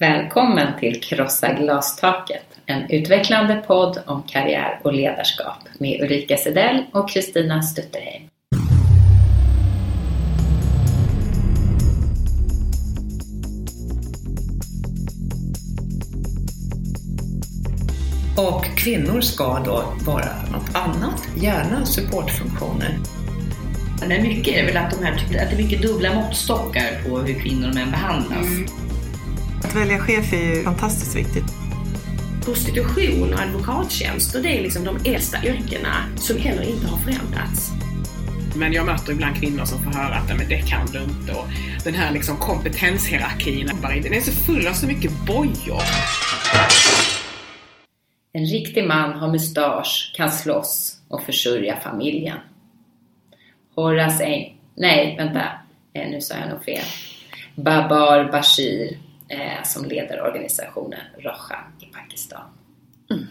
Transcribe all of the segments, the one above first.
Välkommen till Krossa glastaket, en utvecklande podd om karriär och ledarskap med Ulrika Sedell och Kristina Stutterheim. Och kvinnor ska då vara något annat, gärna supportfunktioner. Men mycket är väl att, de här, att det är mycket dubbla måttstockar på hur kvinnor och män behandlas. Mm. Att välja chef är ju fantastiskt viktigt. Prostitution och advokattjänster, det är liksom de äldsta yrkena som heller inte har förändrats. Men jag möter ibland kvinnor som får höra att men det kan du inte och den här liksom kompetenshierarkin, den är så full av så mycket bojor. En riktig man har mustasch, kan slåss och försörja familjen. Horace Eng... Nej, vänta. Eh, nu sa jag nog fel. Babar Bashir eh, som leder organisationen Roja i Pakistan. Mm.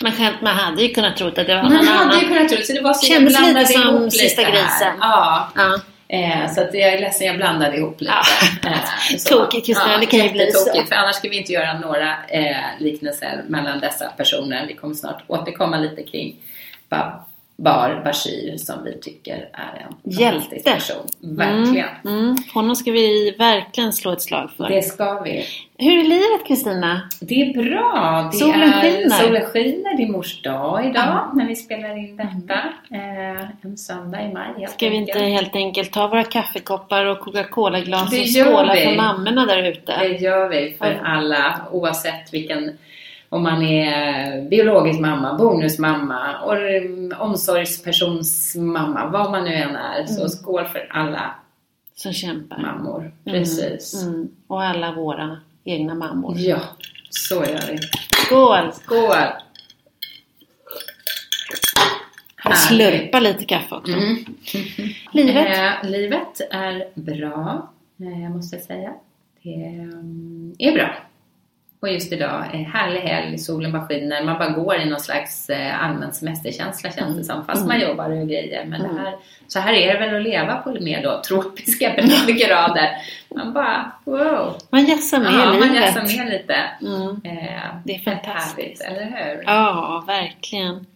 Man, kan, man hade ju kunnat tro att det var någon man annan. Man hade ju kunnat tro så det var så Kändes lite som Sista grisen. Ja. ja. Eh, så att jag är ledsen, jag blandade ihop lite. Ja. Eh, Tokigt Kristina, ja, det kan ju bli så. För annars ska vi inte göra några eh, liknelser mellan dessa personer. Vi kommer snart återkomma lite kring Bab Bar Bashir som vi tycker är en Hjälte. person. Verkligen. Mm, mm. Honom ska vi verkligen slå ett slag för. Det ska vi. Hur är livet Kristina? Det är bra. Det solen är, skiner. Solen skiner. Det är mors dag idag mm. när vi spelar in detta. Eh, en söndag i maj Ska vi inte helt enkelt ta våra kaffekoppar och Coca-Cola-glas och skåla för mammorna där ute? Det gör vi för alla oavsett vilken om man är biologisk mamma, bonusmamma, och omsorgspersons mamma, vad man nu än är. Så mm. skål för alla som kämpar. mammor. Mm. Precis. Mm. Mm. Och alla våra egna mammor. Ja, så gör vi. Skål! Skål! Och slurpa lite kaffe också. Mm. livet? Eh, livet är bra, eh, måste jag säga. Det mm, är bra. Och just idag, härlig helg, solen bara skiner. Man bara går i någon slags eh, allmän semesterkänsla känns det som. Fast man mm. jobbar och grejer. Men mm. det här, så här är det väl att leva på mer då tropiska breddgrader. Man bara wow. Man jassar med ja, livet. man jassar med lite. Mm. Eh, det är fantastiskt. Härligt, eller hur? Ja, verkligen.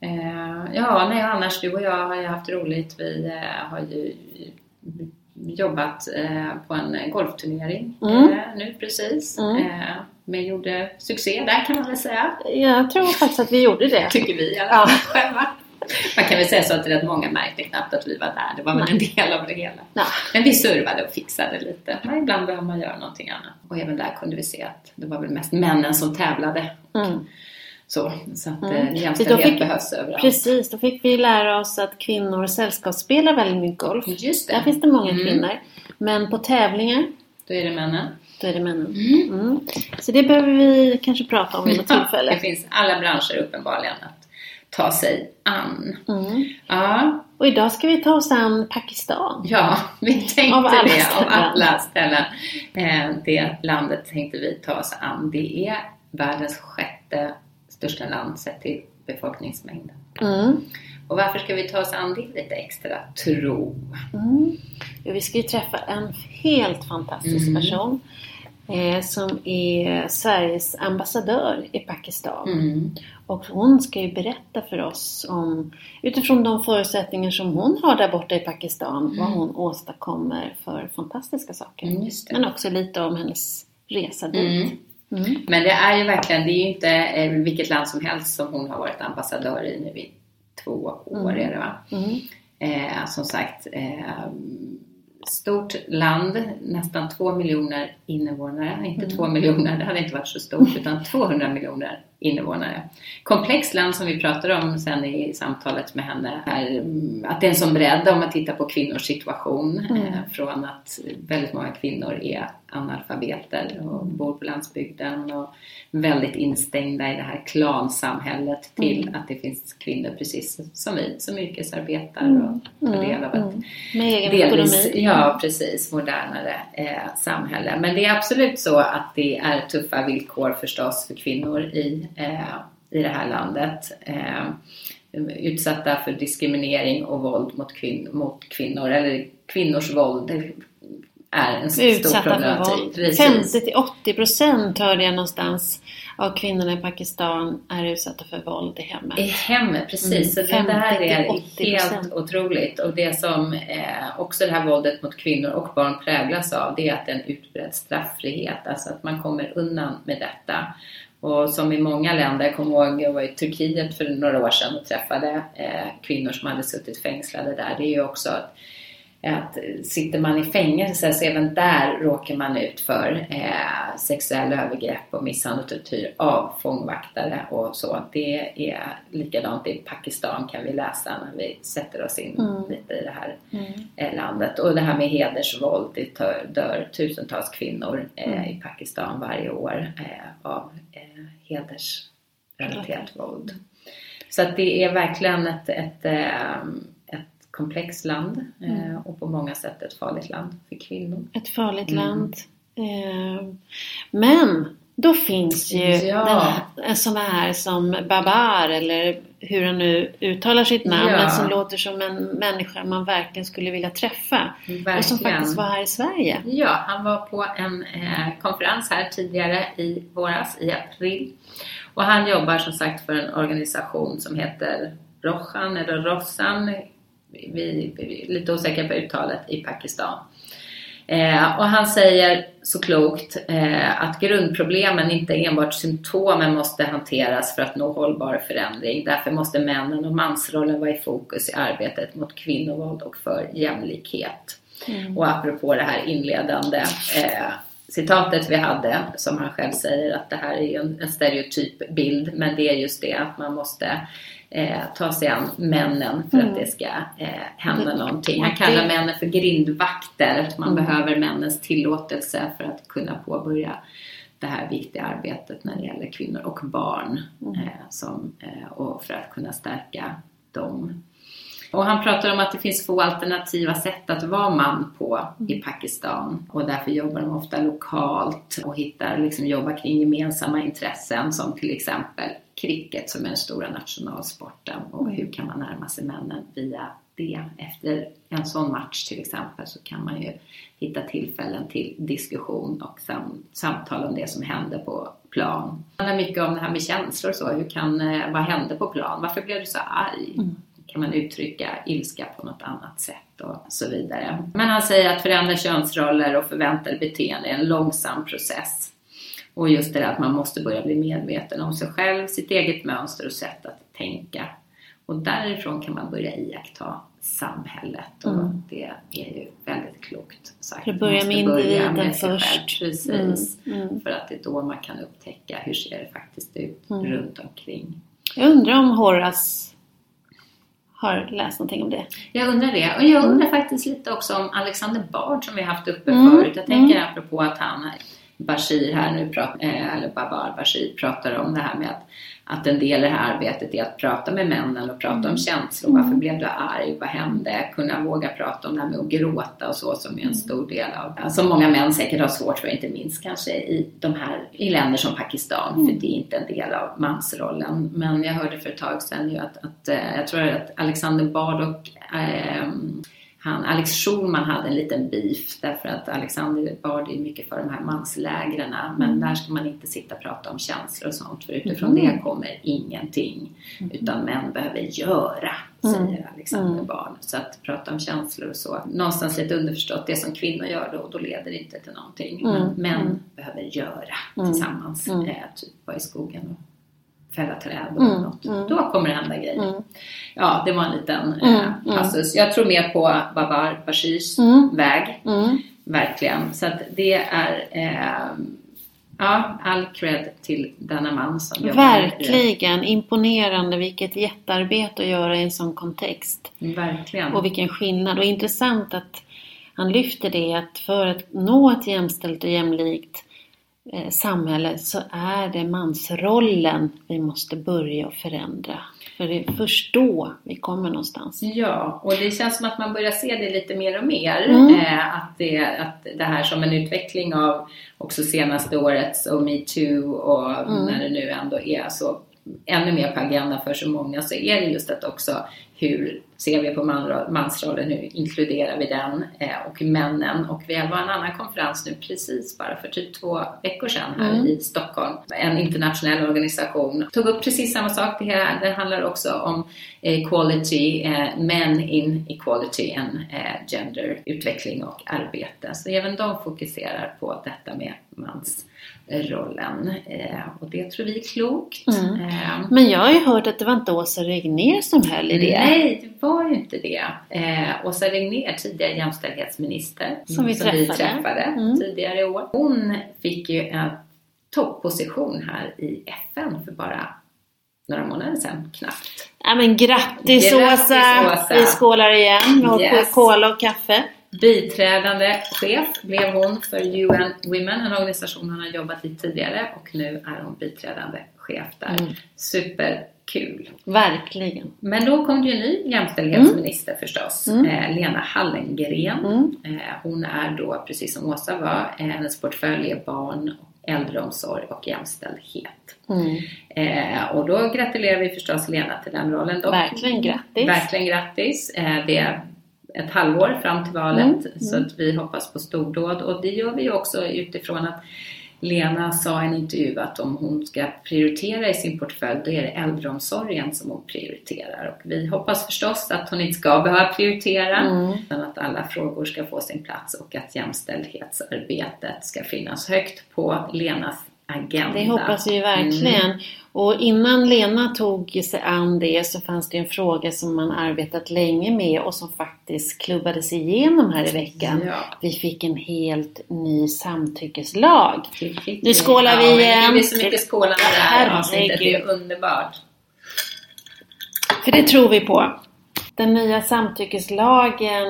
Eh, ja, nej annars du och jag har ju haft roligt. Vi eh, har ju jobbat eh, på en golfturnering mm. Eh, nu precis. Eh, men gjorde succé där kan man väl säga. Jag tror faktiskt att vi gjorde det. Tycker vi i alla fall ja. själva. Man kan väl säga så att rätt många märkte knappt att vi var där. Det var väl en del av det hela. Ja. Men vi servade och fixade lite. Men ibland behöver man göra någonting annat. Och även där kunde vi se att det var väl mest männen som tävlade. Mm. Så, så att mm. jämställdhet fick, behövs överallt. Precis, då fick vi lära oss att kvinnor sällskapsspelar väldigt mycket golf. Just det. Där finns det många mm. kvinnor. Men på tävlingar då är det männen. Då är det männen. Mm. Mm. Så det behöver vi kanske prata om vid något tillfälle. det finns alla branscher uppenbarligen att ta sig an. Mm. Ja. Och idag ska vi ta oss an Pakistan. Ja, vi tänkte av det. Ställen. Av alla ställen. Eh, det landet tänkte vi ta oss an. Det är världens sjätte största land sett till befolkningsmängden. Mm. Och varför ska vi ta oss an det lite extra, tro? Mm. vi ska ju träffa en helt fantastisk mm. person eh, som är Sveriges ambassadör i Pakistan. Mm. Och hon ska ju berätta för oss om, utifrån de förutsättningar som hon har där borta i Pakistan, vad mm. hon åstadkommer för fantastiska saker. Mm, Men också lite om hennes resa dit. Mm. Mm. Men det är ju verkligen, det är ju inte eh, vilket land som helst som hon har varit ambassadör i nu i två år mm. är det va? Eh, som sagt, eh, stort land, nästan två miljoner invånare. Inte två miljoner, det hade inte varit så stort, utan 200 miljoner invånare. Komplext land som vi pratade om sen i samtalet med henne är mm, att det är en sån bredd om man tittar på kvinnors situation. Mm. Eh, från att väldigt många kvinnor är analfabeter och bor på landsbygden och väldigt instängda i det här klansamhället till mm. att det finns kvinnor precis som vi som yrkesarbetar och tar del av ett mm. Delvis, ja precis, modernare eh, samhälle. Men det är absolut så att det är tuffa villkor förstås för kvinnor i, i det här landet. Eh, utsatta för diskriminering och våld mot, kvin mot kvinnor, eller kvinnors våld är en stor Utsatta för problematik. våld. Precis. 50 till 80 procent hörde jag någonstans av kvinnorna i Pakistan är utsatta för våld i hemmet. I hemmet, precis. Mm, Så det, här är 50-80%. helt otroligt. Och det som eh, också det här våldet mot kvinnor och barn präglas av, det är att det är en utbredd straffrihet. Alltså att man kommer undan med detta. Och som i många länder, jag kommer ihåg, jag var i Turkiet för några år sedan och träffade eh, kvinnor som hade suttit fängslade där. Det är ju också att att sitter man i fängelse så även där råkar man ut för eh, sexuella övergrepp och misshandel och tortyr av fångvaktare och så. Det är likadant i Pakistan kan vi läsa när vi sätter oss in Mm. lite i det här Mm. eh, landet. Och det här med hedersvåld, det dör, dör tusentals kvinnor eh, Mm. i Pakistan varje år eh, av eh, hedersrelaterat våld. Så att det är verkligen ett, ett, ett komplext land eh, Mm. och på många sätt ett farligt land för kvinnor. Ett farligt Mm. land. Eh, Men då finns ju Ja. den här, sådana här som Babar eller hur han nu uttalar sitt namn Ja. men som låter som en människa man verkligen skulle vilja träffa. Och som faktiskt var här i Sverige. Ja, han var på en eh, konferens här tidigare i våras, i april. Och han jobbar som sagt för en organisation som heter Rohan eller Rossan. Vi, vi lite osäkra på uttalet i Pakistan. Eh, och han säger så klokt eh, att grundproblemen inte enbart symptomen måste hanteras för att nå hållbar förändring. Därför måste männen och mansrollen vara i fokus i arbetet mot kvinnovåld och för jämlikhet. Och apropå det här inledande eh, citatet vi hade som han själv säger att det här är ju en, en stereotyp bild men det är just det att man måste eh, ta sig an männen för att det ska eh, hända någonting. Han kallar männen för grindvakter att man Mm. behöver männens tillåtelse för att kunna påbörja det här viktiga arbetet när det gäller kvinnor och barn eh, som, eh, och för att kunna stärka dem. Och han pratar om att det finns få alternativa sätt att vara man på i Pakistan och därför jobbar de ofta lokalt och hittar, liksom jobbar kring gemensamma intressen som till exempel cricket som är den stora nationalsporten och hur kan man närma sig männen via det. Efter en sån match till exempel så kan man ju hitta tillfällen till diskussion och sam- samtal om det som händer på plan. Det handlar mycket om det här med känslor och så. Hur kan, eh, vad hände på plan? Varför blev du så arg? Kan man uttrycka ilska på något annat sätt och så vidare. Men han säger att förändra könsroller och förväntade beteende är en långsam process. Och just det där att man måste börja bli medveten om sig själv, sitt eget mönster och sätt att tänka. Och därifrån kan man börja iaktta samhället och Mm. det är ju väldigt klokt sagt. Med måste börja individen med själv. först. Precis. Mm, mm. För att det är då man kan upptäcka hur ser det faktiskt ut Mm. runt omkring. Jag undrar om Horace har läst någonting om det. Jag undrar det. Och jag undrar faktiskt lite också om Alexander Bard som vi haft uppe Mm. förut. Jag tänker apropå att han, Bashir här nu, pratar, eh, eller Babar Bashir pratar om det här med att, att en del i det här arbetet är att prata med männen och prata om känslor. Varför blev du arg? Vad hände? Kunna våga prata om det här med att gråta och så som är en stor del av, som många män säkert har svårt för, inte minst kanske i de här, i länder som Pakistan, för det är inte en del av mansrollen. Men jag hörde för ett tag sedan ju att, att eh, jag tror att Alexander Bard och ehm, han, Alex Schulman hade en liten beef därför att Alexander Bard är mycket för de här manslägren men där ska man inte sitta och prata om känslor och sånt för utifrån det kommer ingenting utan män behöver göra, säger Alexander Bard. Så att prata om känslor och så, någonstans lite underförstått, det som kvinnor gör då, då leder det inte till någonting. Men Mm, män mm. behöver göra Mm, tillsammans, mm. Eh, typ vara i skogen och fälla träd Mm, något. mm. Då kommer det hända grejer. Mm. Ja, det var en liten Mm, eh, mm. passus. Jag tror mer på Babar Bashirs Mm. väg, verkligen. Så att det är eh, ja, all cred till denna man som jobbar Verkligen imponerande. Vilket jättearbete att göra i en sån kontext. Verkligen. Och vilken skillnad. Och intressant att han lyfter det att för att nå ett jämställt och jämlikt samhälle så är det mansrollen vi måste börja förändra. För det är först då vi kommer någonstans. Ja, och det känns som att man börjar se det lite mer och mer. Mm. Eh, att, det, att det här som en utveckling av också senaste årets och metoo och Mm. när det nu ändå är så ännu mer på agendan för så många så är det just att också hur ser vi på man, mansrollen, hur inkluderar vi den eh, och männen. Och vi var en annan konferens nu precis bara för typ två veckor sedan här Mm. i Stockholm. En internationell organisation tog upp precis samma sak. Det, här, det handlar också om equality, eh, men in equality and eh, gender, utveckling och arbete. Så även de fokuserar på detta med mansrollen. Eh, och det tror vi är klokt. Mm. Eh, Men jag har ju hört att det var inte Åsa Regnér som höll i det. Nej, det var ju inte det. Eh, Åsa Regnér, tidigare jämställdhetsminister, Som vi träffade. Mm. tidigare i år. Hon fick ju en topposition här i FN för bara några månader sedan, knappt. Ja, men grattis, Grattis, Åsa! Åsa. Vi skålar igen och Yes. cola och kaffe. Biträdande chef blev hon för UN Women, en organisation hon har jobbat i tidigare och nu är hon biträdande chef där. Mm. Superkul! Verkligen. Men då kom det ju en ny jämställdhetsminister förstås, Mm. eh, Lena Hallengren. Mm. Eh, hon är då, precis som Åsa var, eh, hennes portfölj är barn, äldreomsorg och jämställdhet. Mm. Eh, och då gratulerar vi förstås Lena till den rollen. Dock, Verkligen grattis. Verkligen grattis. Eh, det ett halvår fram till valet Mm, så att vi hoppas på stordåd och det gör vi också utifrån att Lena sa i en intervju att om hon ska prioritera i sin portfölj då är det äldreomsorgen som hon prioriterar. Och vi hoppas förstås att hon inte ska behöva prioritera Mm. utan att alla frågor ska få sin plats och att jämställdhetsarbetet ska finnas högt på Lenas agenda. Det hoppas vi verkligen. Mm. Och innan Lena tog sig an det så fanns det en fråga som man arbetat länge med och som faktiskt klubbades igenom här i veckan. Ja. Vi fick en helt ny samtyckeslag. Nu skålar ja, vi men igen. Det blir så mycket skålande det här avsnittet. Det är underbart. För det tror vi på. Den nya samtyckeslagen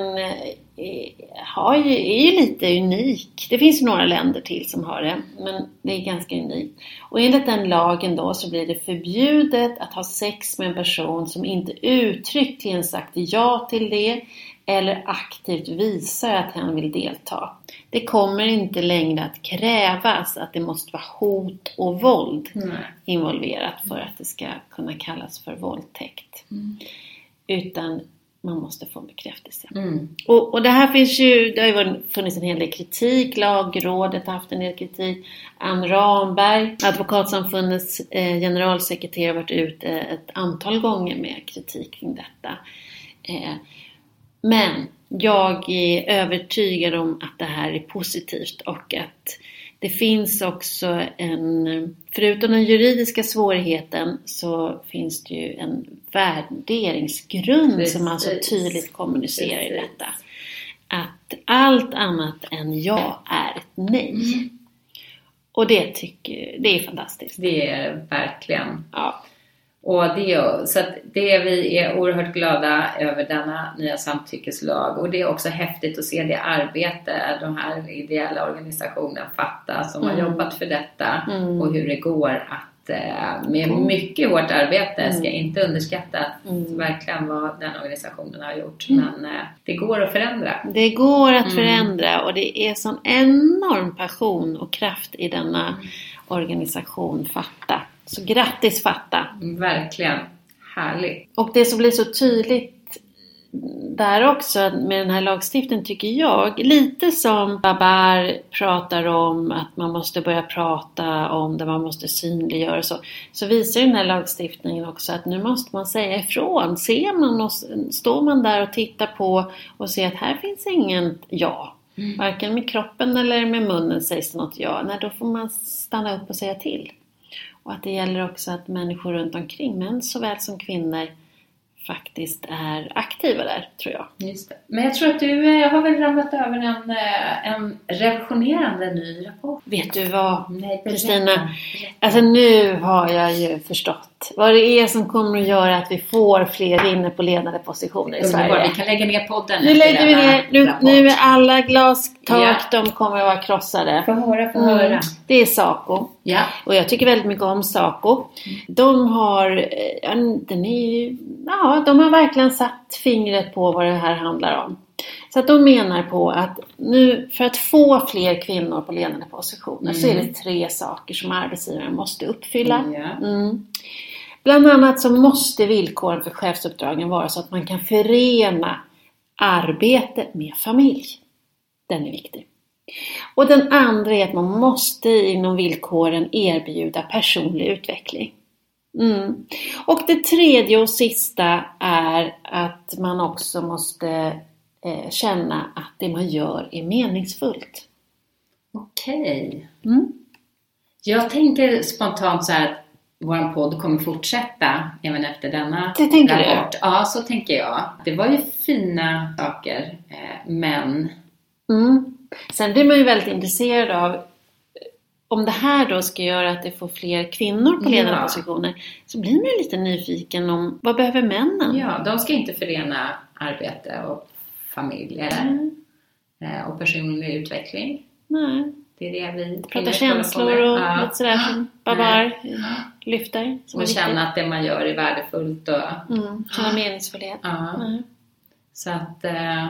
har ju, är ju lite unik. Det finns några länder till som har det, men det är ganska unikt. Och enligt den lagen då så blir det förbjudet att ha sex med en person som inte uttryckligen sagt ja till det eller aktivt visar att han vill delta. Det kommer inte längre att krävas att det måste vara hot och våld Nej. involverat för att det ska kunna kallas för våldtäkt. Utan man måste få en bekräftelse. Mm. Och, och det här finns ju, det har ju funnits en hel del kritik, Lagrådet har haft en del kritik. Ann Ramberg, Advokatsamfundets eh, generalsekreterare, har varit ute ett antal gånger med kritik kring detta. Eh, men jag är övertygad om att det här är positivt och att det finns också en, förutom den juridiska svårigheten så finns det ju en värderingsgrund som man så Precis. tydligt kommunicerar i Precis. detta. Att allt annat än ja är ett nej. Och det tycker det är fantastiskt. Det är verkligen. Ja. Och det, så det vi är oerhört glada över denna nya samtyckeslag och det är också häftigt att se det arbete de här ideella organisationerna Fatta som har Mm. jobbat för detta Mm. och hur det går att eh, med mycket hårt arbete, ska jag inte underskatta Mm. verkligen vad den organisationen har gjort men eh, det går att förändra. Det går att Mm. förändra och det är sån enorm passion och kraft i denna organisation Fatta. Så grattis Fatta! Verkligen härligt. Och det som blir så tydligt där också med den här lagstiftningen tycker jag, lite som Babar pratar om att man måste börja prata om det, man måste synliggöra så, så visar den här lagstiftningen också att nu måste man säga ifrån. Ser man och står man där och tittar på och ser att här finns ingen ja, varken med kroppen eller med munnen sägs det något ja, nej då får man stanna upp och säga till. Och att det gäller också att människor runt omkring, män såväl som kvinnor, faktiskt är aktiva där, tror jag. Just det. Men jag tror att du eh, har väl ramlat över en, eh, en revolutionerande ny rapport. Vet du vad. Kristina? Alltså nu har jag ju förstått vad det är som kommer att göra att vi får fler inne på ledande positioner i. Sverige. Vi kan lägga ner podden Nu lägger vi ner, nu, nu är alla glastak, Ja. de kommer att vara krossade. Få höra, få Mm. höra. Det är Saco. Ja. Och jag tycker väldigt mycket om Saco. De har, eh, den är ja, de har verkligen satt fingret på vad det här handlar om. Så att de menar på att nu för att få fler kvinnor på ledande positioner så är det tre saker som arbetsgivaren måste uppfylla. Mm. Bland annat så måste villkoren för chefsuppdragen vara så att man kan förena arbete med familj. Den är viktig. Och den andra är att man måste inom villkoren erbjuda personlig utveckling. Mm. Och det tredje och sista är att man också måste eh, känna att det man gör är meningsfullt. Okej. Mm. Jag tänker spontant så här att vår podd kommer fortsätta även efter denna Det tänker du? rapport. Ja, så tänker jag. Det var ju fina saker, eh, men Mm. Sen blir man ju väldigt intresserad av om det här då ska göra att det får fler kvinnor på ledande Ja. positioner så blir man ju lite nyfiken om vad behöver männen? ja, de ska inte förena arbete och familj, eller? Mm. Eh, och personlig utveckling. Nej. Det är det vi Prata känslor och Ja. lite sådär som Babar lyfter. Som Och känna att det man gör är värdefullt och. Mm. Känna meningsfullhet. ja. Mm. Så att eh,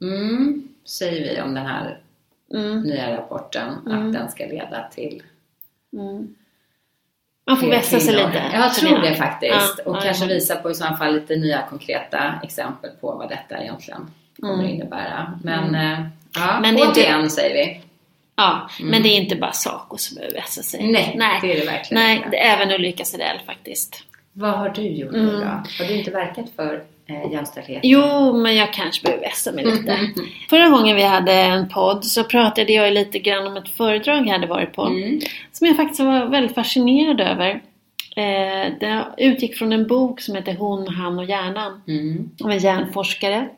mm, säger vi om den här Mm. nya rapporten Mm. att den ska leda till Mm. Man får vässa sig lite. Jag tror det faktiskt. Ja, och ja, kanske ja. visa på i så fall lite nya konkreta exempel på vad detta egentligen kommer Mm. innebära. Men, eh, ja, Men det är inte- återigen säger vi. Ja, Mm. men det är inte bara Saco som behöver vässa sig. Nej, Nej. det är det verkligen Nej, det är även Ulrika Sedell faktiskt. Vad har du gjort Mm. då? Har du inte verkat för eh, jämställdhet? Jo, men jag kanske behöver vässa mig lite. Mm. Förra gången vi hade en podd så pratade jag lite grann om ett föredrag jag hade varit på. Mm. Som jag faktiskt var väldigt fascinerad över. Eh, det utgick från en bok som heter Hon, han och hjärnan. Mm. Av en hjärnforskare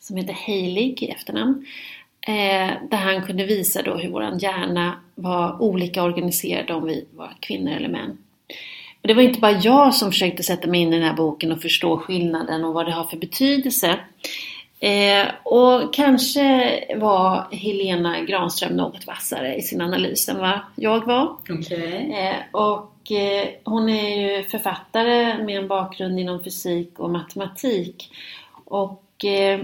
som heter Heilig i efternamn. Eh, där han kunde visa då hur vår hjärna var olika organiserad om vi var kvinnor eller män. Och det var inte bara jag som försökte sätta mig in i den här boken och förstå skillnaden och vad det har för betydelse. Eh, och kanske var Helena Granström något vassare i sin analys än vad jag var. Okej. Eh, och eh, hon är ju författare med en bakgrund inom fysik och matematik. Och eh,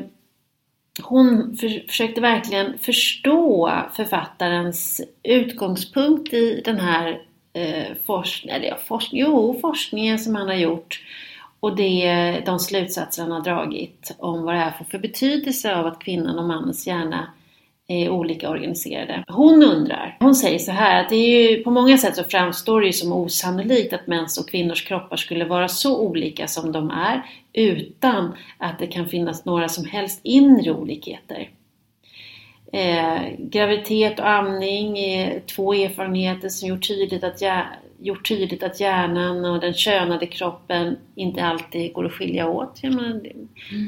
hon för, försökte verkligen förstå författarens utgångspunkt i den här eh, forskningen, eller ja, forsk, jo, forskningen som han har gjort och det, de slutsatser han har dragit om vad det är för, för betydelse av att kvinnan och mannens hjärna är olika organiserade. Hon undrar, hon säger så här att det är ju, på många sätt så framstår det ju som osannolikt att mäns och kvinnors kroppar skulle vara så olika som de är utan att det kan finnas några som helst inre olikheter. Eh, graviditet och amning är två erfarenheter som gjort tydligt, att gjort tydligt att hjärnan och den könade kroppen inte alltid går att skilja åt. Menar, det,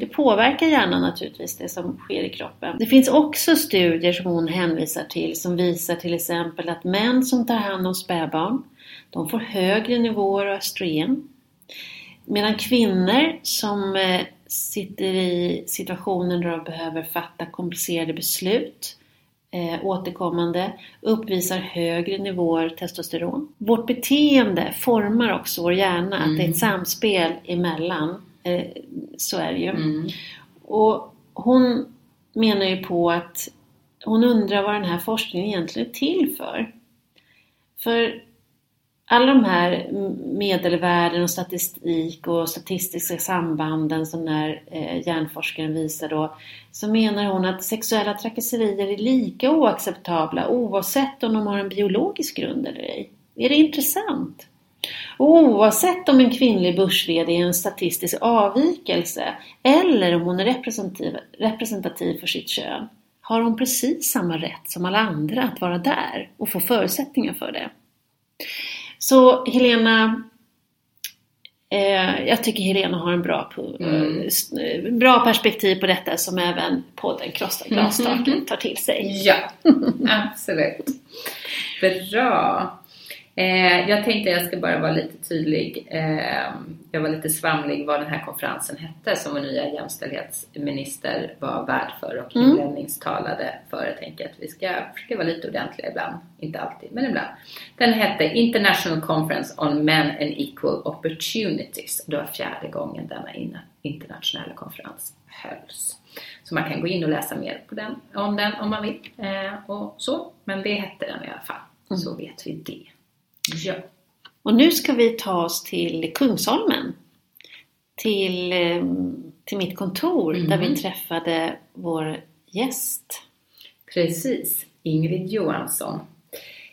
det påverkar hjärnan naturligtvis, det som sker i kroppen. Det finns också studier som hon hänvisar till som visar till exempel att män som tar hand om spädbarn, de får högre nivåer av östrogen. Medan kvinnor som eh, sitter i situationen där de behöver fatta komplicerade beslut eh, återkommande uppvisar högre nivåer testosteron. Vårt beteende formar också vår hjärna, att det är ett samspel emellan. Eh, så är det ju. Mm. Och hon menar ju på att hon undrar vad den här forskningen egentligen är till för. För alla de här medelvärden och statistik och statistiska sambanden som den här eh, hjärnforskaren visar då, så menar hon att sexuella trakasserier är lika oacceptabla oavsett om de har en biologisk grund eller ej. Är det intressant? Och oavsett om en kvinnlig börs är en statistisk avvikelse eller om hon är representativ, representativ för sitt kön har hon precis samma rätt som alla andra att vara där och få förutsättningar för det. Så Helena, eh, jag tycker Helena har en bra, Mm. eh, eh, bra perspektiv på detta som även podden Krossa glasstaken tar till sig. Ja, absolut. Bra. Eh, jag tänkte jag ska bara vara lite tydlig. Eh, jag var lite svamlig vad den här konferensen hette som vår nya jämställdhetsminister var värd för och Mm. inledningstalade för. Jag tänker att vi ska försöka vara lite ordentliga ibland. Inte alltid, men ibland. Den hette International Conference on Men and Equal Opportunities. Det var fjärde gången denna in- internationella konferens hölls. Så man kan gå in och läsa mer på den, om den om man vill. Eh, och så. Men det hette den i alla fall. Så vet vi det. Ja. Och nu ska vi ta oss till Kungsholmen. Till, eh, till mitt kontor där vi träffade vår gäst. Precis, Ingrid Johansson.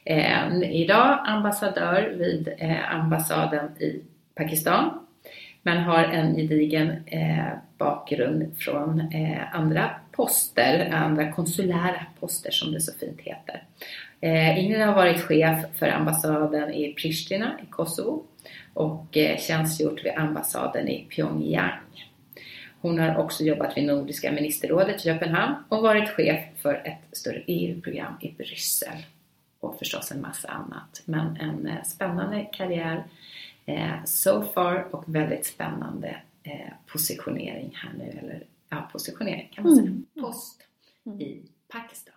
Eh, idag ambassadör vid eh, ambassaden i Pakistan. Men har en gedigen eh, bakgrund från eh, andra poster, andra konsulära poster som det så fint heter. Eh, Ingrid har varit chef för ambassaden i Pristina i Kosovo och eh, tjänstgjort vid ambassaden i Pyongyang. Hon har också jobbat vid Nordiska ministerrådet i Köpenhamn och varit chef för ett större EU-program i Bryssel. Och förstås en massa annat. Men en eh, spännande karriär eh, so far och väldigt spännande eh, positionering här nu. Eller ja, positionering kan man säga. Mm. Post i Pakistan.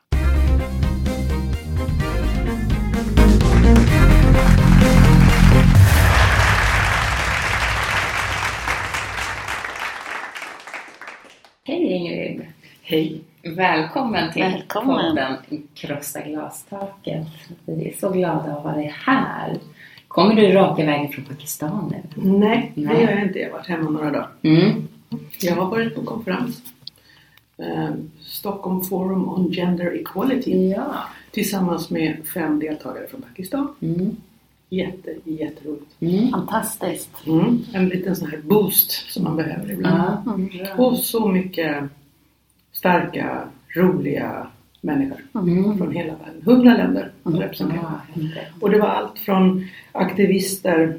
Hej Ingrid! Hej! Välkommen till Välkommen. podden Krossa glastaket. Vi är så glada att ha dig här. Kommer du raka vägen från Pakistan nu? Nej, det Nej. gör jag inte. Jag har varit hemma några dagar. Mm. Jag har varit på konferens. Eh, Stockholm Forum on Gender Equality. Ja. Tillsammans med fem deltagare från Pakistan. Mm. Jätte, jätteroligt. Mm. Fantastiskt! Mm. En liten sån här boost som man behöver ibland. Ja. Och så mycket starka, roliga människor Mm. från hela världen. Hundra länder representerade. Inte. Och det var allt från aktivister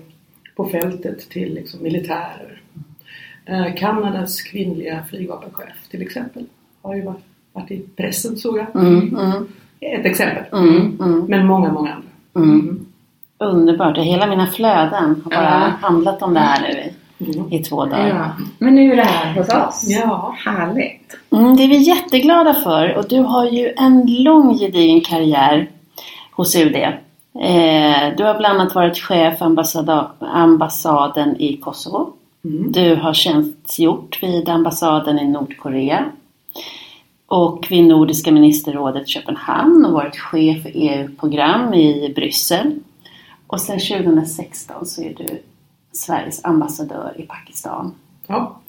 på fältet till liksom militärer. Eh, Kanadas kvinnliga flygvapenchef till exempel har ju varit, varit i pressen såg jag. Mm, mm, Ett exempel. mm, mm, Men många, många andra. mm. Underbart! Hela mina flöden har bara Ja. handlat om det här nu i, Mm. i två dagar. Ja. Men nu är det här hos oss. Ja. Härligt. Mm, det är vi jätteglada för och du har ju en lång gedigen karriär hos UD. Eh, du har bland annat varit chef ambassaden i Kosovo. Mm. Du har tjänstgjort vid ambassaden i Nordkorea och vid Nordiska ministerrådet i Köpenhamn och varit chef för EU-program i Bryssel. Och sedan 2016 så är du Sveriges ambassadör i Pakistan. ja.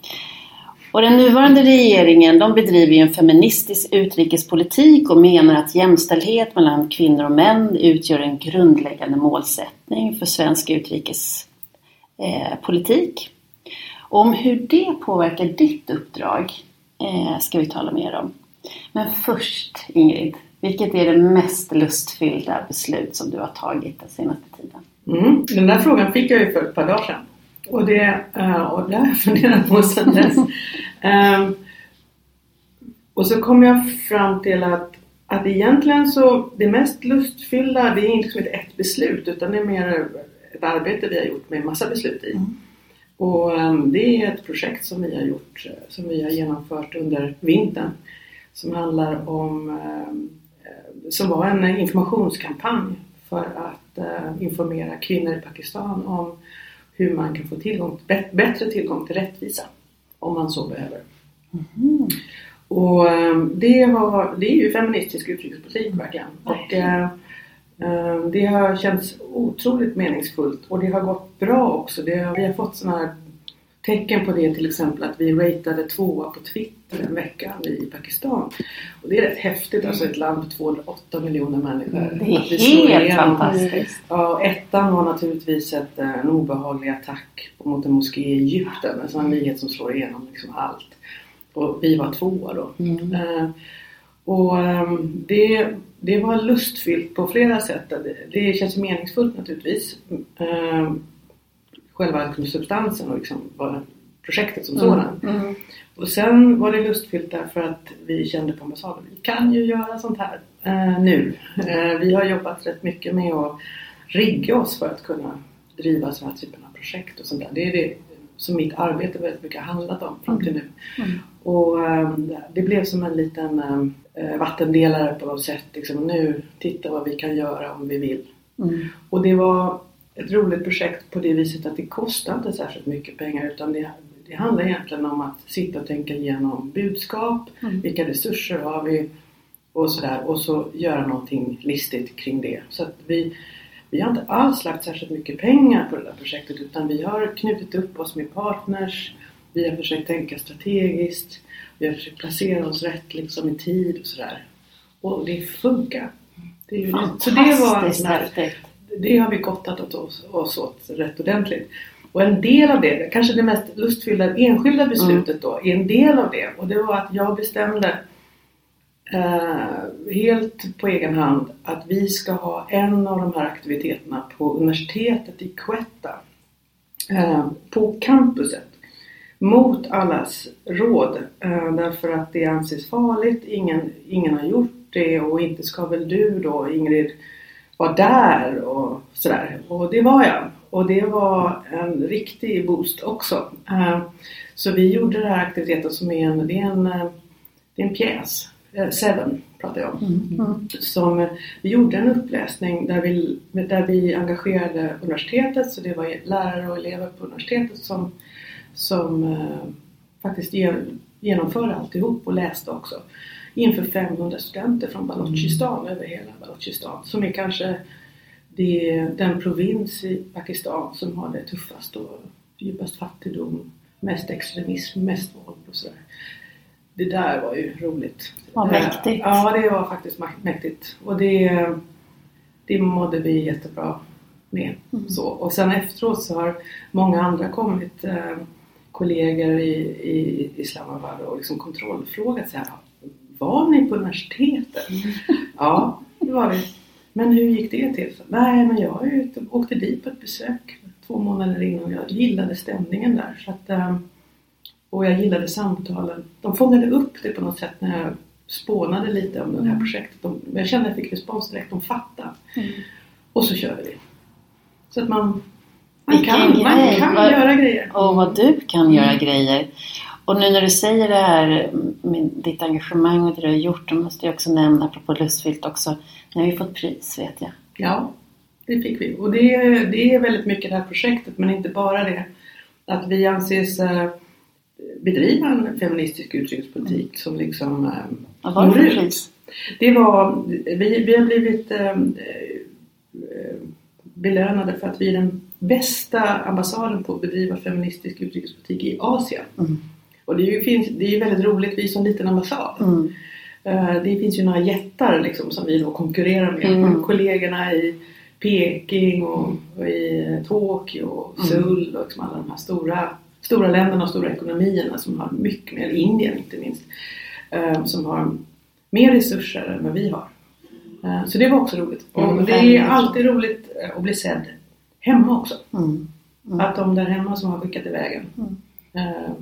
Och den nuvarande regeringen de bedriver en feministisk utrikespolitik och menar att jämställdhet mellan kvinnor och män utgör en grundläggande målsättning för svensk utrikespolitik. Och om hur det påverkar ditt uppdrag eh, ska vi tala mer om. Men först Ingrid, vilket är det mest lustfyllda beslut som du har tagit den senaste tiden? Mm. Den där frågan fick jag ju för ett par dagar sedan. Och det, eh, och det har jag funderat på sedan dess. Ehm, och så kom jag fram till att, att egentligen så det mest lustfyllda det är liksom inte ett beslut utan det är mer ett arbete vi har gjort med massa beslut i. Och ehm, det är ett projekt som vi har gjort, eh, som vi har genomfört under vintern. Som handlar om, ehm, eh, som var en informationskampanj för att eh, informera kvinnor i Pakistan om hur man kan få tillgång, bättre tillgång till rättvisa om man så behöver. Och ehm, det, var, det är ju feministisk utrikespolitik verkligen. Och, det har känts otroligt meningsfullt och det har gått bra också. Det, har- vi har fått sådana här tecken på det till exempel att vi ratade tvåa på Twitter en vecka i Pakistan. Och det är rätt häftigt, alltså ett land på 208 miljoner människor. Det är Att vi slår helt igenom. fantastiskt. Ja, ettan var naturligtvis ett, eh, en obehaglig attack mot en moské i Egypten. En sån nyhet som slår igenom liksom allt. Och vi var tvåa då. Mm. Eh, och ehm, det, det var lustfyllt på flera sätt. Det, känns meningsfullt naturligtvis. Eh, själva substansen och liksom projektet som sådant. Mm. Och sen var det lustfyllt därför att vi kände på ambassaden, vi kan ju göra sånt här eh, nu. Eh, vi har jobbat rätt mycket med att rigga oss för att kunna driva sådana här typen av projekt och sånt där. Det är det som mitt arbete väldigt mycket handlat om fram till nu. Och eh, det blev som en liten eh, vattendelare på något sätt. Liksom, nu, titta vad vi kan göra om vi vill. Mm. Och det var ett roligt projekt på det viset att det kostar inte särskilt mycket pengar utan det, det handlar egentligen om att sitta och tänka igenom budskap, Mm. vilka resurser har vi och sådär och så göra någonting listigt kring det. Så att vi, vi har inte alls lagt särskilt mycket pengar på det där projektet utan vi har knutit upp oss med partners. Vi har försökt tänka strategiskt. Vi har försökt placera oss rätt liksom i tid och sådär. Och det funkar. Det är ju. Så det var här, det har vi gottat oss, oss åt rätt ordentligt. Och en del av det, kanske det mest lustfyllda enskilda beslutet då, är en del av det. Och det var att jag bestämde eh, helt på egen hand att vi ska ha en av de här aktiviteterna på universitetet i Quetta. Eh, på campuset. Mot allas råd. Eh, därför att det anses farligt. Ingen, ingen har gjort det och inte ska väl du då Ingrid vara där och sådär. Och det var jag. Och det var en riktig boost också. Eh, så vi gjorde den här aktiviteten som är en, det är en, eh, det är en pjäs. Eh, Seven pratar jag om. Som, eh, vi gjorde en uppläsning där vi, där vi engagerade universitetet. Så det var lärare och elever på universitetet som, som eh, faktiskt gen- genomförde alltihop och läste också. Inför 500 studenter från Balochistan över hela Balochistan. Som är kanske det, den provins i Pakistan som har det tuffast och djupast fattigdom, mest extremism, mest våld och sådär. Det där var ju roligt. Vad mäktigt. Ja, det var faktiskt mäktigt. Och det, det mådde vi jättebra med. Mm. Så. Och sen efteråt så har många andra kommit, eh, kollegor i, i Islamabad och liksom kontrollfrågat så här, var ni på universitetet? Mm. Ja, det var vi. Men hur gick det till? Nej, men jag ute- åkte dit på ett besök två månader innan. Jag gillade stämningen där. Så att, eh, och jag gillade samtalen. De fångade upp det på något sätt när jag spånade lite om det här projektet. De, jag kände att jag fick respons direkt. De fattade. Och så körde vi. Så att man, man kan, man kan Vad- göra grejer. Och vad du kan göra grejer. Och nu när du säger det här med ditt engagemang och det du har gjort, då måste jag också nämna, apropå lustfyllt också, ni har ju fått pris vet jag. Ja, det fick vi. Och det, det är väldigt mycket det här projektet, men inte bara det. Att vi anses eh, bedriva en feministisk utrikespolitik som liksom eh, Vad var det för pris? Det var, vi, vi har blivit eh, eh, belönade för att vi är den bästa ambassaden på att bedriva feministisk utrikespolitik i Asien. Mm. Och det är ju finns, det är ju väldigt roligt, vi som liten ambassad. Mm. Eh, Det finns ju några jättar liksom som vi då konkurrerar med. Mm. Kollegorna i Peking och, och i Tokyo och Mm. Seoul och liksom alla de här stora, stora länderna och stora ekonomierna som har mycket mer, Indien inte minst, eh, som har mer resurser än vad vi har. Eh, Så det var också roligt. Mm, Och det är alltid roligt eh, att bli sedd hemma också. Mm. Mm. Att de där hemma som har skickat iväg en Mm.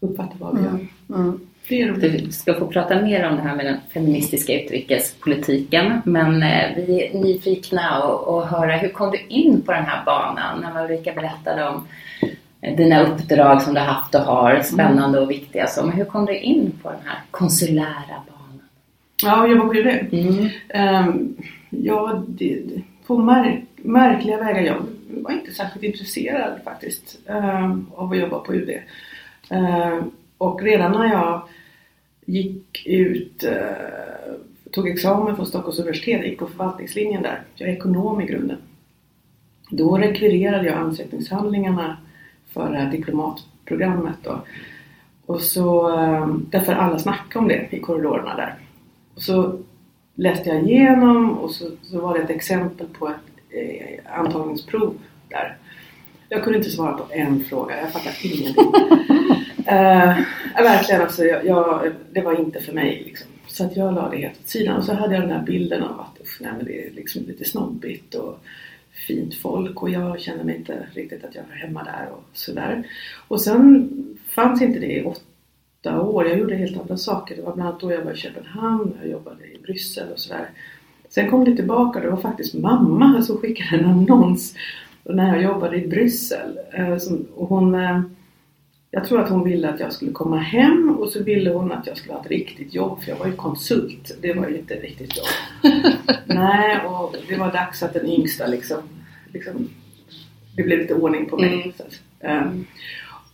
uppfattar vad vi gör. Mm. Det är roligt. Vi ska få prata mer om det här med den feministiska utrikespolitiken. Men vi är nyfikna och, och höra hur kom du in på den här banan? När Ulrika berättade om dina uppdrag som du har haft och har, spännande och viktiga. Så, men hur kom du in på den här konsulära banan? Ja, jag var på UD. Mm. Ehm, ja, det, på märk, märkliga vägar. Jag var inte särskilt intresserad faktiskt ehm, av att jobba på UD. Ehm, och redan när jag gick ut, eh, tog examen från Stockholms universitet, gick på förvaltningslinjen där. Jag är ekonom i grunden. Då rekvirerade jag ansökningshandlingarna för diplomatprogrammet. Då. Och så, ehm, därför alla snackade om det i korridorerna där. Och så läste jag igenom och så, så var det ett exempel på ett eh, antagningsprov där. Jag kunde inte svara på en fråga, jag fattade ingenting. eh, verkligen alltså, jag, jag, det var inte för mig liksom. Så att jag la det helt åt sidan och så hade jag den här bilden av att usch, nej, men det är liksom lite snobbigt och fint folk och jag kände mig inte riktigt att jag var hemma där och sådär. Och sen fanns inte det i åtta år. Jag gjorde helt andra saker. Det var bland annat då jag var i Köpenhamn, jag jobbade i Bryssel och sådär. Sen kom det tillbaka och det var faktiskt mamma som skickade en annons när jag jobbade i Bryssel. Eh, och hon, eh, jag tror att hon ville att jag skulle komma hem och så ville hon att jag skulle ha ett riktigt jobb för jag var ju konsult. Det var ju inte ett riktigt jobb. Nej, och det var dags att den yngsta liksom, liksom det blev lite ordning på mig. Mm. Att, eh,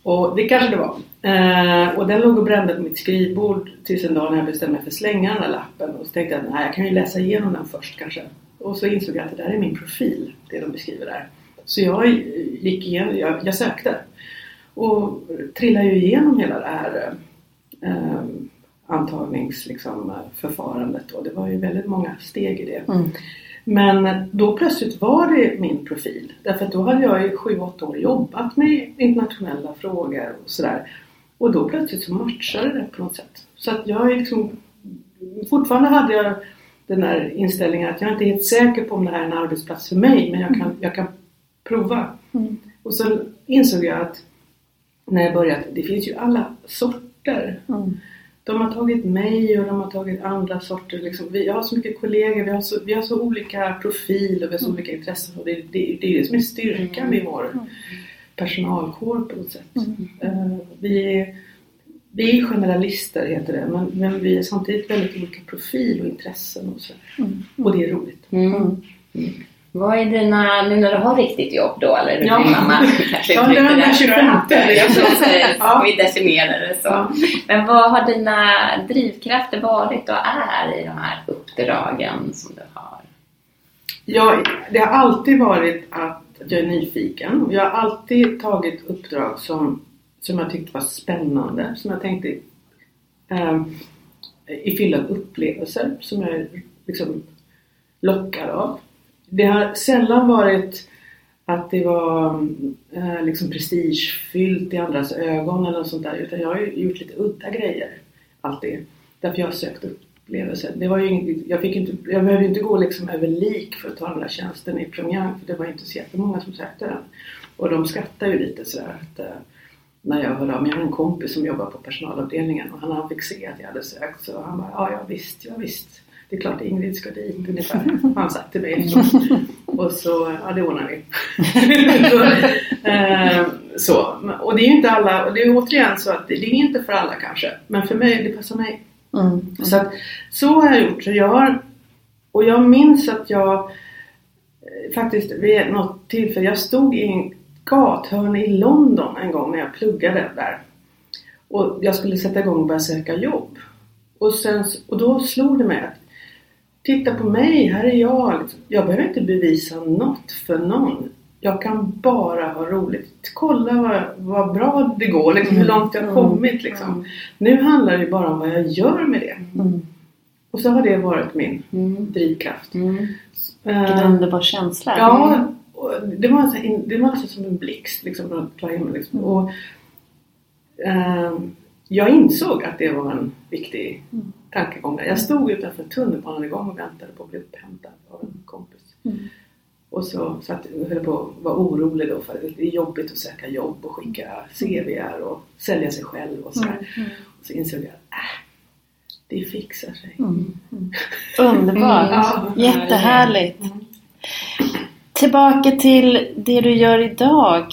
och det kanske det var. Eh, och den låg och brände på mitt skrivbord tills en dag när jag bestämde mig för att slänga den där lappen. Och så tänkte jag, nej jag kan ju läsa igenom den först kanske. och så insåg jag att det där är min profil, det de beskriver där. Så jag gick igenom, jag, jag sökte och trillade ju igenom hela det här eh, antagningsförfarandet liksom, det var ju väldigt många steg i det. Mm. Men då plötsligt var det min profil. Därför att då hade jag i 7-8 år jobbat med internationella frågor och sådär. Och då plötsligt så matchade det på något sätt. Så att jag är liksom, fortfarande hade jag den där inställningen att jag inte är helt säker på om det här är en arbetsplats för mig men jag kan, jag kan prova. Mm. Och så insåg jag att när jag började, det finns ju alla sorter. Mm. De har tagit mig och de har tagit andra sorter. Liksom. Vi, jag har så mycket kollegor, vi har så, vi har så olika profil och vi har så Mm. olika intressen. Och det, det, det är det som är styrkan med vår personalkår på något sätt. Mm. Eh, vi, är, vi är generalister heter det, men, men vi är samtidigt väldigt olika profil och intressen och så. Mm. Och det är roligt. Vad är dina, nu när du har riktigt jobb då, eller du Ja. blir mamma kanske Ja, uttryckte det. här 25. Ja, precis. Ja. Vi definierar det så. Ja. Men vad har dina drivkrafter varit och är i de här uppdragen som du har? Jag, det har alltid varit att jag är nyfiken. Jag har alltid tagit uppdrag som, som jag tyckte var spännande. Som jag tänkte eh, i fylla upplevelser som jag liksom lockar av. Det har sällan varit att det var eh, liksom prestigefyllt i andras ögon eller något sånt där. Utan jag har ju gjort lite udda grejer. Alltid. Därför jag har sökt upplevelser. Det var ju inget, jag, fick inte, jag behövde inte gå liksom över lik för att ta den där tjänsten i Pyongyang. För det var inte så jättemånga som sökte den. Och de skrattade ju lite sådär att eh, när jag hörde av mig. Jag har en kompis som jobbar på personalavdelningen och han, han fick se att jag hade sökt så han bara ja, ja visst, ja visst. Det är klart Ingrid ska dit ungefär. har Han sagt till mig. Och så, ja det ordnar vi. så, eh, så. Och det är ju inte alla, och det är återigen så att det, det är inte för alla kanske. Men för mig, det passar mig. Mm. Så, att, så har jag gjort. Så jag har, och jag minns att jag eh, faktiskt vid något tillfälle, jag stod i en gathörn i London en gång när jag pluggade där. Och jag skulle sätta igång och börja söka jobb. Och, sen, och då slog det mig att Titta på mig, här är jag. Liksom. Jag behöver inte bevisa något för någon. Jag kan bara ha roligt. Kolla vad, vad bra det går, liksom, hur långt jag har kommit. Liksom. Nu handlar det bara om vad jag gör med det. Mm. Och så har det varit min Mm. drivkraft. Mm. Eh, Vilken underbar känsla. Ja, det var, så, det var alltså som en blixt liksom, från. Liksom. Och, ehm, jag insåg att det var en viktig tankegång. där. Jag stod utanför tunnelbanan igång och väntade på att bli upphämtad av en kompis. Mm. Och så satt jag höll på att vara orolig då för att det är jobbigt att söka jobb och skicka CVR och sälja sig själv och sådär. Och så insåg jag att äh, det fixar sig. Mm. Underbart. Ja. Jättehärligt. Tillbaka till det du gör idag.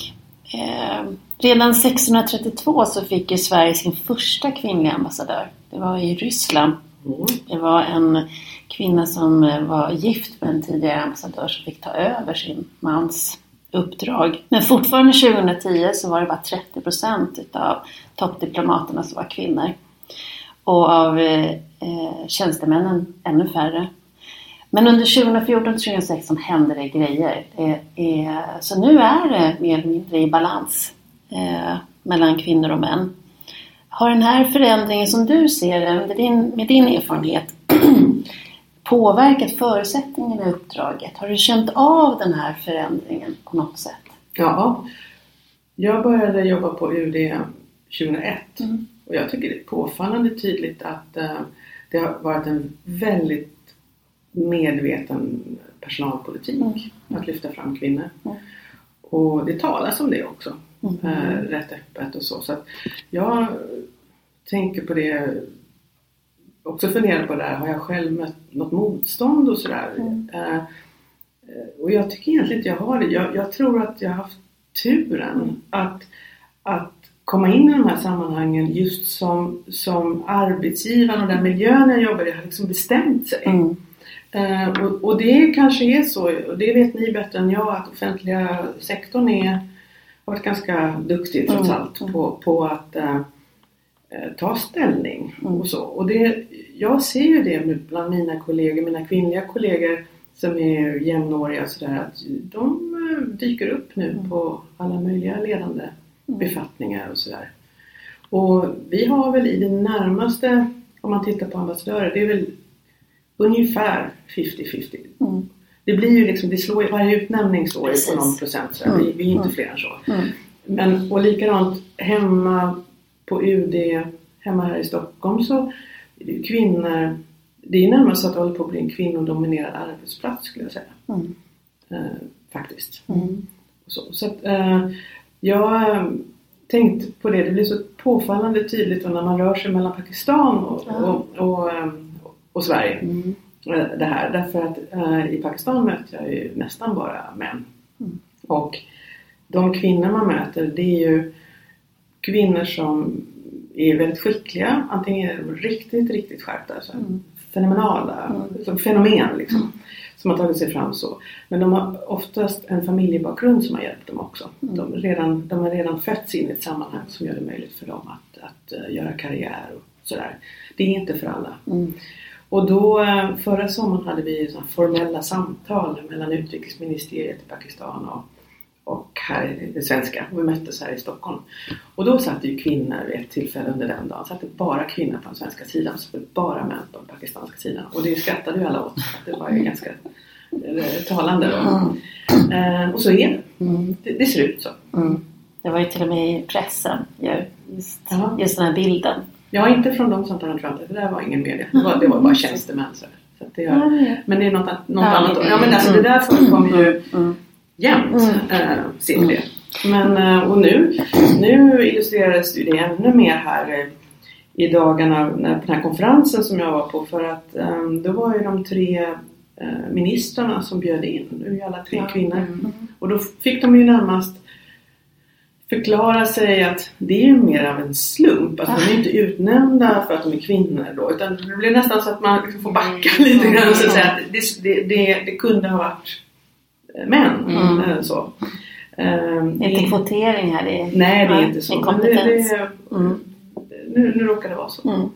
Eh, redan 1632 så fick ju Sverige sin första kvinnliga ambassadör. Det var i Ryssland. Mm. Det var en kvinna som eh, var gift med en tidigare ambassadör som fick ta över sin mans uppdrag. Men fortfarande 2010 så var det bara 30 procent utav toppdiplomaterna som var kvinnor. Och av eh, eh, tjänstemännen ännu färre. Men under 2014-2016 hände det grejer. Det är, så nu är det mer eller mindre i balans eh, mellan kvinnor och män. Har den här förändringen som du ser den, med din, med din erfarenhet påverkat förutsättningarna i uppdraget? Har du känt av den här förändringen på något sätt? Ja. Jag började jobba på UD 2001 Mm. och jag tycker det är påfallande tydligt att eh, det har varit en väldigt medveten personalpolitik att lyfta fram kvinnor. Mm. Och det talas om det också. Mm. Eh, rätt öppet och så. så jag tänker på det också funderat på det här, har jag själv mött något motstånd och sådär? Mm. Eh, och jag tycker egentligen inte jag har det. Jag, jag tror att jag har haft turen att, att komma in i de här sammanhangen just som, som arbetsgivaren och den miljön jag jobbar i har liksom bestämt sig. Mm. Eh, och, och det kanske är så, och det vet ni bättre än jag, att offentliga sektorn är, varit ganska duktig trots Mm, allt mm. på, på att eh, ta ställning Mm. och så. Och det, jag ser ju det bland mina kollegor, mina kvinnliga kollegor som är jämnåriga och sådär, att de eh, dyker upp nu på alla möjliga ledande befattningar och sådär. Och vi har väl i det närmaste, om man tittar på ambassadörer, det är väl ungefär 50-50. Mm. Det blir ju liksom, det slår, varje utnämning slår ju på någon procent. Så Mm. vi, vi är inte Mm. fler än så. Mm. Men, och likadant hemma på UD, hemma här i Stockholm så kvinnor, det är närmast så att det håller på att bli en kvinnodominerad arbetsplats skulle jag säga. Mm. Eh, faktiskt. Mm. Så, så att, eh, jag har tänkt på det, det blir så påfallande tydligt när man rör sig mellan Pakistan och, Ja. och, och, eh, och Sverige. Mm. Eh, Det här. Därför att eh, i Pakistan möter jag ju nästan bara män. Mm. Och de kvinnor man möter det är ju kvinnor som är väldigt skickliga. Antingen är de riktigt, riktigt skärpta. Så Mm. Fenomenala Mm. fenomen liksom. Som har tagit sig fram så. Men de har oftast en familjebakgrund som har hjälpt dem också. Mm. De, redan, de har redan fötts in i ett sammanhang som gör det möjligt för dem att, att eh, göra karriär och sådär. Det är inte för alla. Mm. Och då eh, förra sommaren hade vi såna formella samtal mellan utrikesministeriet i Pakistan och, och här i det svenska. Och vi möttes här i Stockholm. Och då satt ju kvinnor vid ett tillfälle under den dagen. Satt det bara kvinnor på den svenska sidan. Så det bara män på den pakistanska sidan. Och det skrattade ju alla åt. Det var ju ganska eh, talande då. Eh, och så är det. Mm. det. Det ser ut så. Mm. Det var ju till och med i pressen, ju, just, just den här bilden. Jag är inte från de samtalen tror jag inte. Det där var ingen media. Det var, det var bara tjänstemän. Så, så det gör, Men det är något, något Ja, annat. Ja men alltså det där förekommer ju Mm. jämt. Mm. Äh, ser vi det. Men eh, och nu, nu illustrerades det ännu mer här eh, i dagarna när den här konferensen som jag var på. För att eh, då var ju de tre eh, ministrarna som bjöd in. Nu är ju alla tre Ja. kvinnor. Mm. Och då fick de ju närmast förklara sig att det är mer av en slump. Att de är inte utnämnda för att de är kvinnor då. Utan det blir nästan så att man liksom får backa lite grann och säga att det, det, det, det kunde ha varit eh, män. Mm. Så. Ehm, Det är inte kvotering här. Det är, Nej, det är inte så. det det, Mm. nu, nu råkar det vara så.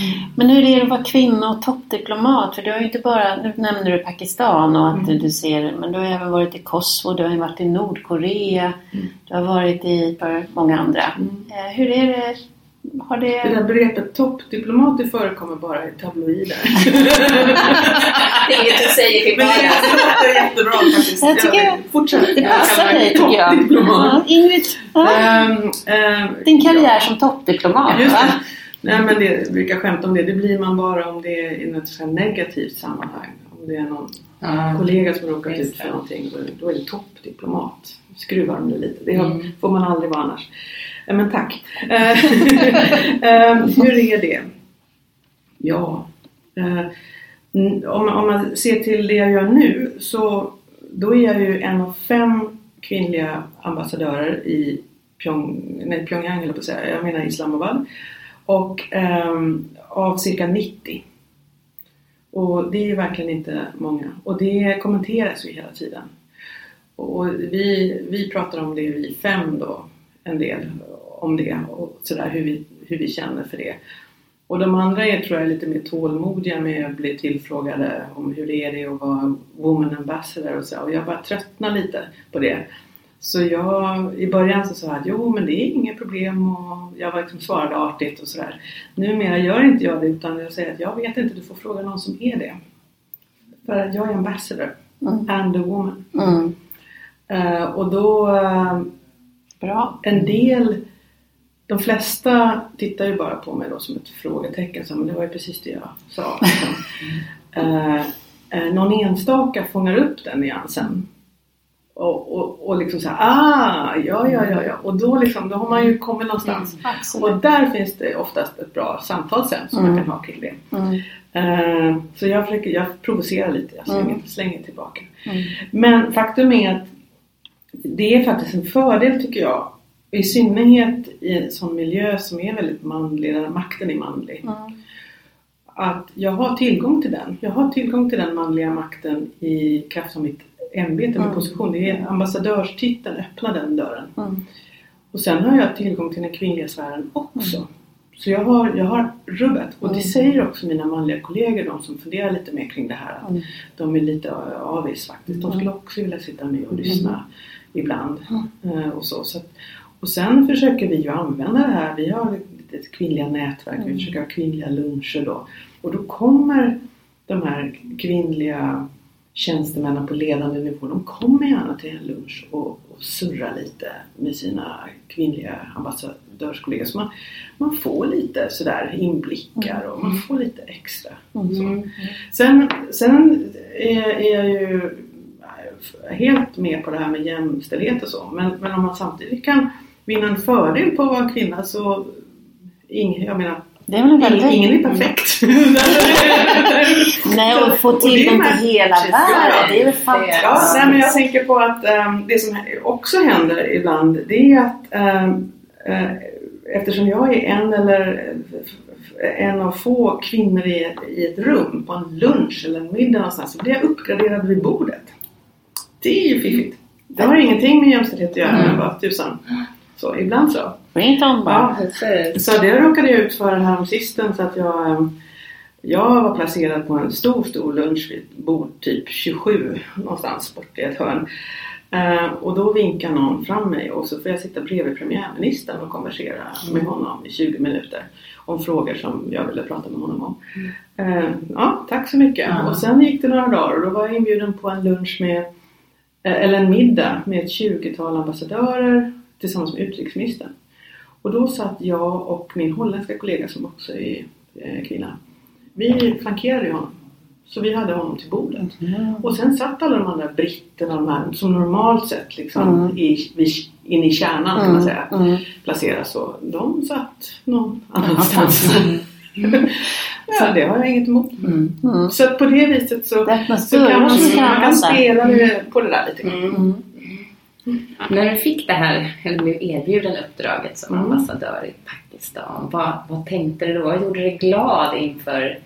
Mm. Men hur är det att vara kvinna och toppdiplomat? För du har ju inte bara, nu nämner du Pakistan och att Mm. du ser, men du har även varit i Kosovo, du har ju varit i Nordkorea, Mm. du har varit i många andra. Mm. Eh, Hur är det? Har Det det... där begreppet toppdiplomat det förekommer bara i tabloider. Inget du säger till Men det låter jättebra faktiskt. Jag tycker- Fortsätt. Det passar dig tycker jag. Toppdiplomat. Ja, Ingrid, ja. Ehm, ehm, din karriär som toppdiplomat Just va? Nej men det brukar skämta om det. Det blir man bara om det är i något negativt sammanhang. Om det är någon kollega som råkat ut för det. någonting. Då, är det toppdiplomat. Skruvar de det lite. Det Mm. får man aldrig vara annars. Eh, Men tack. Eh, eh, hur är det? Ja. om, om man ser till det jag gör nu så då är jag ju en av fem kvinnliga ambassadörer i Pyong, nej, Pyongyang jag på att säga, jag menar Islamabad. Och ehm, av cirka 90. Och det är ju verkligen inte många. Och det kommenteras ju hela tiden. Och vi, vi pratar om det, vi fem då, en del om det och sådär hur vi, hur vi känner för det. Och de andra är tror jag lite mer tålmodiga med att bli tillfrågade om hur det är det att vara woman ambassador och så. Och jag bara tröttnar lite på det. Så jag, i början så sa jag att jo men det är inget problem och jag var liksom svarade artigt och sådär. Numera gör inte jag det utan jag säger att jag vet inte, du får fråga någon som är det. För att jag är ambassador Mm. and a woman. Mm. Eh, och då eh, Bra. en del, de flesta tittar ju bara på mig då som ett frågetecken. Så, men det var ju precis det jag sa. liksom. Eh, någon enstaka fångar upp den nyansen. Och, och, och liksom såhär, ah, ja, ja, ja, ja. Och då, liksom, då har man ju kommit någonstans. Absolut. Och där finns det oftast ett bra samtal sen som Mm. man kan ha kring det. Mm. Eh, så jag, försöker, jag provocerar lite, jag slänger, Mm. slänger tillbaka. Mm. Men faktum är att det är faktiskt en fördel tycker jag. I synnerhet i en sån miljö som är väldigt manlig, där makten är manlig. Mm. Att jag har tillgång till den. Jag har tillgång till den manliga makten i kraft av mitt ämbete, min Mm. position. Det är ambassadörstiteln öppnar den dörren. Mm. Och sen har jag tillgång till den kvinnliga sfären också. Så jag har, jag har rubbet och det Mm. säger också mina manliga kollegor, de som funderar lite mer kring det här, att Mm. de är lite avis faktiskt. De skulle också vilja sitta med och lyssna ibland. Eh, och, så. Så att, och sen försöker vi ju använda det här. Vi har ett kvinnliga nätverk, vi försöker ha kvinnliga luncher då. Och då kommer de här kvinnliga tjänstemännen på ledande nivå, de kommer gärna till en lunch och, och surrar lite med sina kvinnliga ambassadörskollegor. Så man, man får lite sådär inblickar och man får lite extra. Så. Sen, sen är, är jag ju helt med på det här med jämställdhet och så. Men, men om man samtidigt kan vinna en fördel på att vara kvinna så ing, jag menar, Det är väl en väldigt... ing, ingen är perfekt. Nej, och få tillgång till hela världen. ja. Det är väl Ja, fantastiskt. nej, men jag tänker på att ehm, det som också händer ibland det är att ehm, eh, eftersom jag är en eller en av få kvinnor i, i ett rum på en lunch eller en middag någonstans så blir jag uppgraderad vid bordet. Det är ju fiffigt. Det har ingenting med jämställdhet att göra men bara tusan. Så ibland så. Bara. Ja, så det råkade jag ut för här sistens så att jag ehm, jag var placerad på en stor, stor lunch vid bord typ 27 någonstans bort i ett hörn. Eh, och då vinkar någon fram mig och så får jag sitta bredvid premiärministern och konversera med honom i 20 minuter om frågor som jag ville prata med honom om. Eh, ja, tack så mycket. Ja. Och sen gick det några dagar och då var jag inbjuden på en lunch med, eh, eller en middag med ett 20-tal ambassadörer tillsammans med utrikesministern. Och då satt jag och min holländska kollega som också är eh, kvinna. Vi flankerade ju honom. Så vi hade honom till bordet. Och sen satt alla de andra britterna de här, som normalt sett liksom Mm. i, inne i kärnan kan man säga. Mm. Placeras så. De satt någon annanstans. så det har jag inget emot. Mm. Så på det viset så, så kan man, man spela på det där lite grann. När du fick det här, eller blev erbjuden uppdraget som Mm. ambassadör i Pakistan, vad, vad tänkte du då? Vad gjorde dig glad inför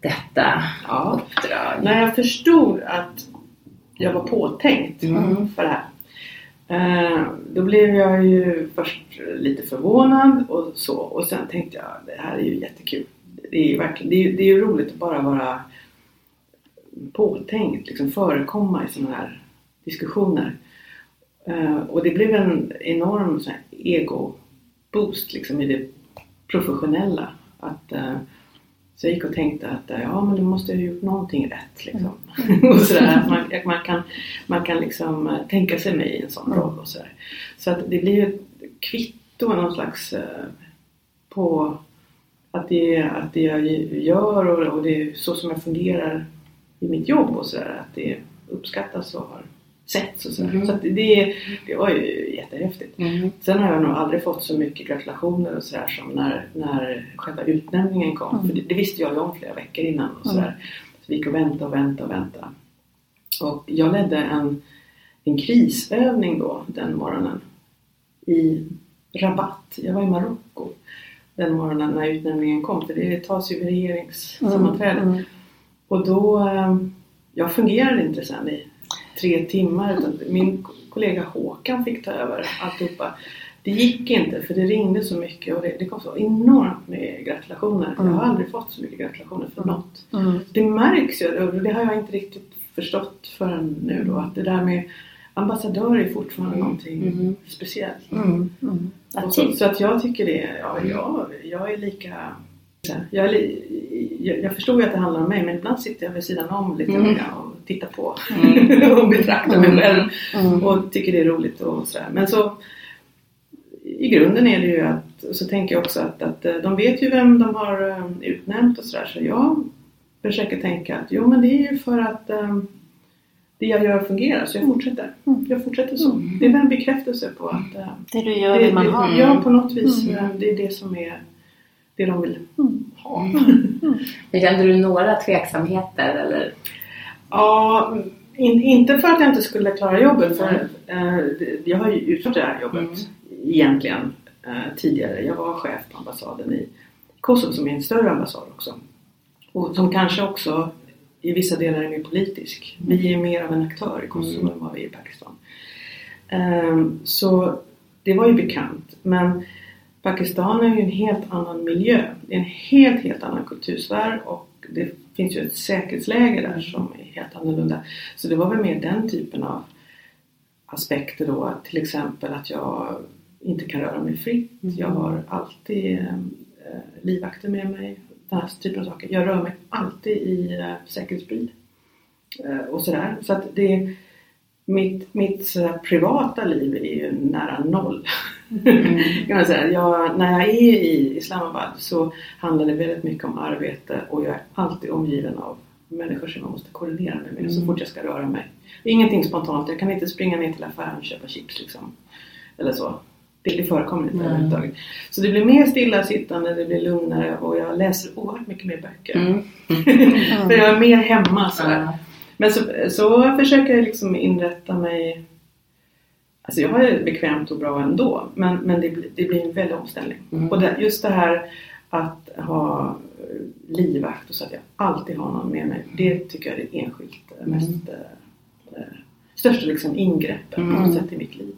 detta Ja. uppdrag? När jag förstod att jag var påtänkt Mm. för det här. Eh, då blev jag ju först lite förvånad och så och sen tänkte jag det här är ju jättekul. Det är ju verkligen, det är, det är ju roligt att bara vara påtänkt, liksom förekomma i sådana här diskussioner. Eh, och det blev en enorm här ego-boost liksom i det professionella. Att, eh, så jag gick och tänkte att eh, ja men du måste ha gjort någonting rätt liksom. och sådär, man, man kan, man kan liksom tänka sig mig i en sån roll och sådär. Så att det blir ju ett kvitto, någon slags på att det, att det jag gör och, och det är så som jag fungerar i mitt jobb och sådär. Att det uppskattas och har setts och sådär. Mhm. Så det, det var ju jättehäftigt. Mm. Sen har jag nog aldrig fått så mycket gratulationer och sådär som när, när själva utnämningen kom. För det, det visste jag ju om flera veckor innan och sådär. Så vi gick och väntade och väntade och väntade. Och jag ledde en, en krisövning då den morgonen i Rabat. Jag var i Marocko den morgonen när utnämningen kom. För det tas ju vid regeringssammanträdet. Mm. Och då, eh, jag fungerade inte sen i tre timmar utan min kollega Håkan fick ta över alltihopa. Det gick inte för det ringde så mycket och det, det kom så enormt med gratulationer. Jag har aldrig fått så mycket gratulationer för något. Mm. Det märks ju och det har jag inte riktigt förstått förrän nu då att det där med ambassadör är fortfarande någonting speciellt. Mm. Mm. Och så, så att jag tycker det, ja, jag, jag är lika... Jag, jag, jag förstår ju att det handlar om mig men ibland sitter jag vid sidan om lite Mm. och tittar på Mm. och betraktar mig själv Mm. och tycker det är roligt och sådär. Men så i grunden är det ju att, så tänker jag också att, att eh, de vet ju vem de har eh, utnämnt och sådär så jag försöker tänka att jo men det är ju för att eh, det jag gör fungerar så jag fortsätter. Mm. Jag fortsätter så. Det är en bekräftelse på att eh, Det du gör det, vill man ha. Ja, på något vis. Mm. Det är det som är det de vill Mm. ha. Kände du några tveksamheter eller? Ja, in, inte för att jag inte skulle klara jobbet. För, eh, jag har ju utfört det här jobbet Mm. egentligen eh, tidigare. Jag var chef på ambassaden i Kosovo som är en större ambassad också. Och som kanske också i vissa delar är mer politisk. Vi är mer av en aktör i Kosovo än vad vi är i Pakistan. Ehm, så det var ju bekant. Men Pakistan är ju en helt annan miljö. Det är en helt, helt annan kultursfär och det finns ju ett säkerhetsläge där som är helt annorlunda. Så det var väl mer den typen av aspekter då. Till exempel att jag inte kan röra mig fritt. Jag har alltid eh, livvakter med mig. Den här typen av saker. Jag rör mig alltid i eh, säkerhetsbil. Eh, och sådär. Så att det mitt, mitt privata liv är ju nära noll. kan man säga. Jag, när jag är i Islamabad så handlar det väldigt mycket om arbete och jag är alltid omgiven av människor som jag måste koordinera mig med så fort jag ska röra mig. Ingenting spontant. Jag kan inte springa ner till affären och köpa chips liksom. Eller så. Det, det förekommer inte överhuvudtaget. Så det blir mer stillasittande, det blir lugnare och jag läser oerhört mycket mer böcker. Mm. För jag är mer hemma sådär. Men så, så försöker jag liksom inrätta mig Alltså jag har det bekvämt och bra ändå men, men det, blir- det blir en väldig omställning. Mm. Och det, just det här att ha livvakt och så att jag alltid har någon med mig. Det tycker jag är det enskilt mest eh, eh, största liksom ingreppet på något sätt i mitt liv.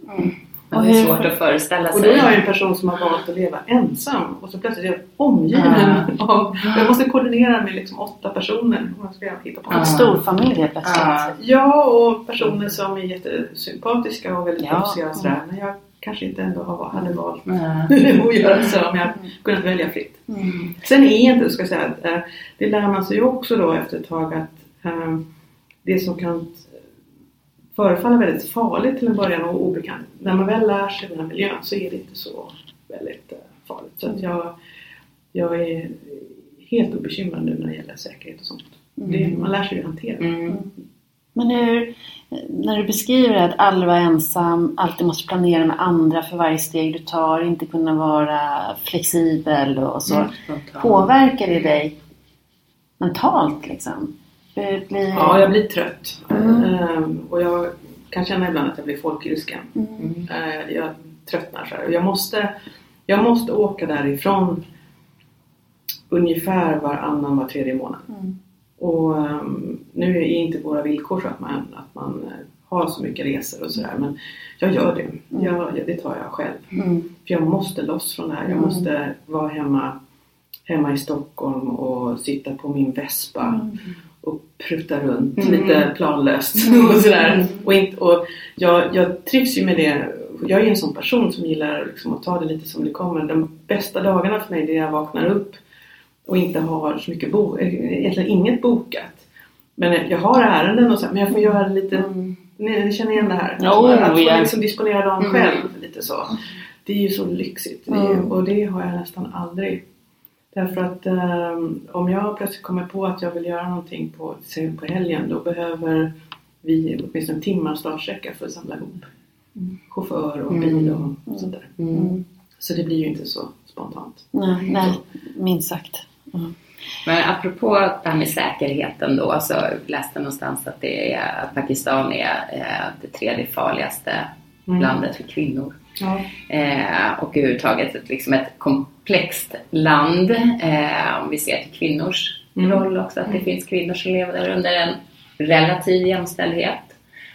Men det är svårt att föreställa Och då är sig. jag en person som har valt att leva ensam och så plötsligt är jag omgiven av... Jag måste koordinera med liksom åtta personer om jag ska hitta på En något. stor familj helt plötsligt. Ja. Ja, och personer som är jättesympatiska och väldigt Ja. proffsiga och sådär. Men jag kanske inte ändå hade valt Ja. att göra så om jag kunnat välja fritt. Mm. Sen är inte, ska jag säga, eh, det lär man sig ju också då efter ett tag att eh, det som kan förefalla väldigt farligt till en början och obekant. När man väl lär sig den här miljön så är det inte så väldigt eh, farligt. Så att jag, jag är helt obekymrad nu när det gäller säkerhet och sånt. Det, man lär sig ju hantera det. Mm. Men hur, när du beskriver att aldrig vara ensam, alltid måste planera med andra för varje steg du tar, inte kunna vara flexibel och så. Mm. Påverkar det dig mentalt liksom? Det blir... Ja, jag blir trött. Mm. Ehm, och jag kan känna ibland att jag blir folkilsken. Mm. Ehm, jag tröttnar så här. Och Jag måste, jag måste åka därifrån ungefär varannan, var tredje månad. Mm. Och ehm, nu är inte våra villkor så att man, att man eh, har så mycket resor och sådär. Men jag gör det. Jag, det tar jag själv. Mm. För jag måste loss från det här. Jag måste vara hemma, hemma i Stockholm och sitta på min Vespa och prutta runt lite planlöst och sådär. Och inte, och jag, jag trivs ju med det. Jag är en sån person som gillar liksom att ta det lite som det kommer. De bästa dagarna för mig är när jag vaknar upp och inte har så mycket bo, egentligen inget bokat. Men jag har ärenden och så, men jag får göra lite, ni, ni känner igen det här? Jo, att få ja. liksom disponera dagen själv lite så. Det är ju så lyxigt det ju- och det har jag nästan aldrig. Därför att ehm, om jag plötsligt kommer på att jag vill göra någonting på, på helgen då behöver vi åtminstone en timmar startsträcka för att samla ihop chaufför och bil och sånt där. Mm. Så det blir ju inte så spontant. Nej, nej, minst sagt. Mm. Men apropå det här med säkerheten då, så läste jag någonstans att, det är, att Pakistan är eh, det tredje farligaste Mm. landet för kvinnor. Ja. Eh, och överhuvudtaget ett, liksom ett komplext land. Eh, om vi ser till kvinnors Mm. roll också, att det finns kvinnor som lever där under en relativ jämställdhet.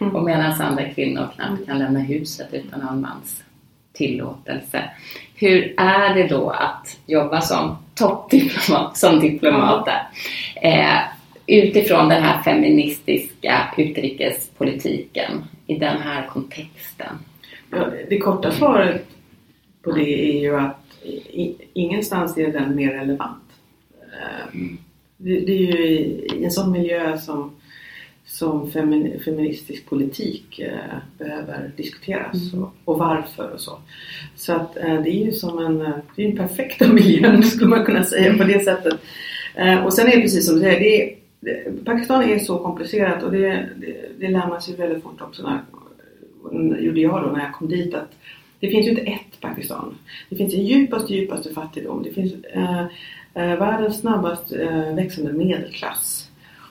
Mm. Och medan andra kvinnor knappt kan lämna huset utan en mans tillåtelse. Hur är det då att jobba som toppdiplomat, som diplomat där? Eh, utifrån den här feministiska utrikespolitiken i den här kontexten. Ja, det korta svaret på det är ju att ingenstans är den mer relevant. Eh, Det, är ju i, en sån miljö som, som femin, feministisk politik eh, behöver diskuteras och, och varför och så. Så att eh, det är ju som en, eh, det är en perfekta miljön skulle man kunna säga på det sättet. Och sen är det precis som du säger, det är, Pakistan är så komplicerat och det, det, det lär man sig väldigt fort också när, gjorde jag då när jag kom dit att det finns ju inte ett Pakistan. Det finns en djupaste, djupaste fattigdom. Det finns eh, eh, världens snabbast eh, växande medelklass.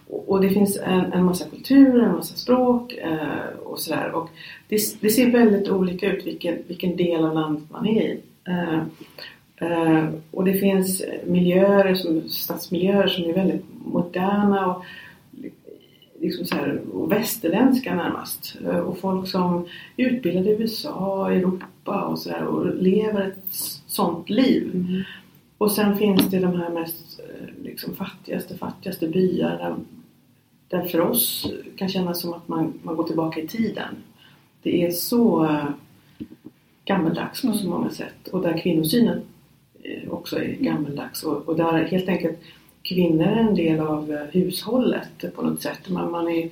Och, och det finns en, en massa kulturer, en massa språk eh, och sådär. Och det, det ser väldigt olika ut vilken, vilken del av landet man är i. Eh, eh och det finns miljöer, som, stadsmiljöer som är väldigt moderna och liksom så här, västerländska närmast. Eh, Och folk som är utbildade i USA, Europa och sådär och lever ett sånt liv. Och sen finns det de här mest eh, liksom, fattigaste, fattigaste byarna där för oss kan kännas som att man, man går tillbaka i tiden. Det är så eh, gammeldags på så många sätt och där kvinnosynen också är gammeldags och, och där helt enkelt kvinnor är en del av eh, hushållet på något sätt. Man, man, är,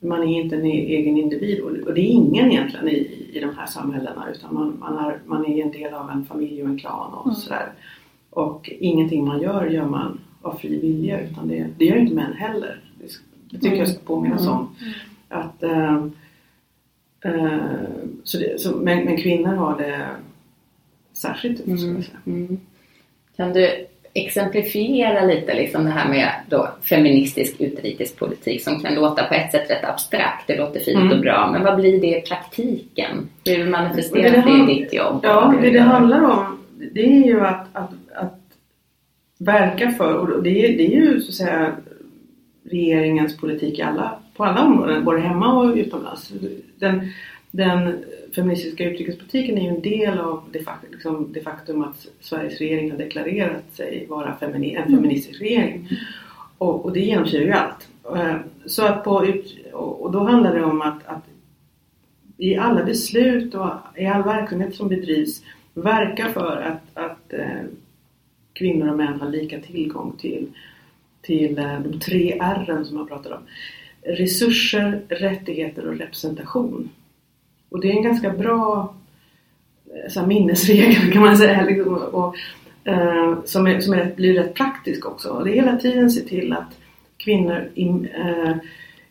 man är inte en e- egen individ och, det är ingen egentligen i, i de här samhällena utan man, man, är, man är en del av en familj och en klan och sådär. Och ingenting man gör gör man av fri vilja utan det, det gör inte män heller. Det, tycker jag ska påminnas om. Att, eh, eh, så det, så, men, men kvinnor har det särskilt säga. Mm. Kan du exemplifiera lite liksom det här med då feministisk utrikespolitik som kan låta på ett sätt rätt abstrakt, det låter fint Mm. och bra, men vad blir det i praktiken? Hur manifesteras Det det, i ditt jobb? Ja, det det handlar om det är ju att, att, att verka för, och det är, det är ju så att säga regeringens politik i alla, på alla områden, både hemma och utomlands. Den, den feministiska utrikespolitiken är ju en del av det, liksom det faktum att Sveriges regering har deklarerat sig vara femini, en feministisk regering. Och, och det genomsyrar ju allt. Eh, Så att på, och då handlar det om att, att i alla beslut och i all verksamhet som bedrivs verka för att, att eh, kvinnor och män har lika tillgång till, till eh, de tre R som man pratar om. Resurser, rättigheter och representation. Och det är en ganska bra eh, så här, minnesregel kan man säga. Liksom, och, eh, som är, som är, blir rätt praktisk också. Och det är hela tiden se till att kvinnor in, eh,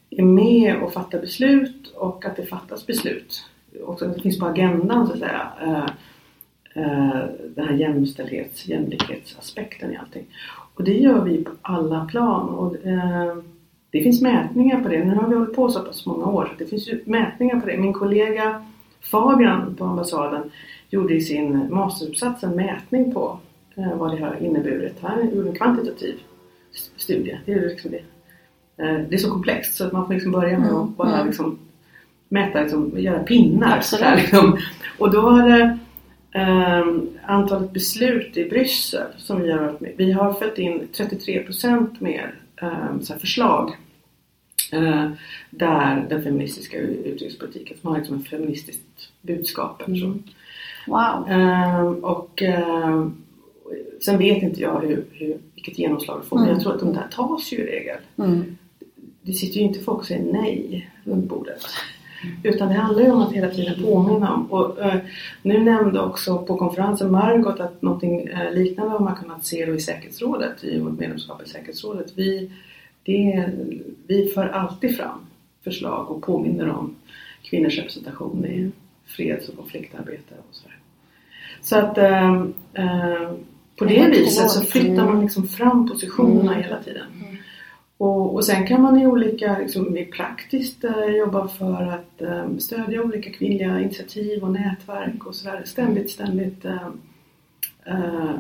är med och fattar beslut och att det fattas beslut. Och att det finns på agendan så att säga. Eh, eh, den här jämställdhets, jämlikhetsaspekten i allting. Och det gör vi på alla plan. Och, eh, det finns mätningar på det. Nu har vi hållit på så pass många år. så Det finns ju mätningar på det. Min kollega Fabian på ambassaden gjorde i sin masteruppsats en mätning på eh, vad det har inneburit. Han gjorde en kvantitativ studie. Det är, liksom det. Eh, det är så komplext så att man får liksom börja med att bara liksom mäta, liksom, göra pinnar. Här, liksom. Och då var det ehm, antalet beslut i Bryssel som varit med. Vi har fått in 33% mer så här förslag eh, där den feministiska utrikespolitiken som har liksom ett feministiskt budskap. så. Wow. Ehm, och ehm, sen vet inte jag hur, hur, vilket genomslag det får men jag tror att de där tas ju i regel. Mm. Det sitter ju inte folk och säger nej runt bordet. Utan det handlar ju om att hela tiden påminna om. Och, eh, nu nämnde också på konferensen Margot att någonting eh, liknande har man kunnat se då i säkerhetsrådet, i vårt medlemskap i säkerhetsrådet. Vi, det, vi för alltid fram förslag och påminner om kvinnors representation i freds och konfliktarbete och sådär. Så att eh, eh, på det viset så flyttar man liksom fram positionerna hela tiden. Och, och sen kan man i olika, liksom, i praktiskt eh, jobba för att eh, stödja olika kvinnliga initiativ och nätverk och sådär. Ständigt, ständigt eh, eh,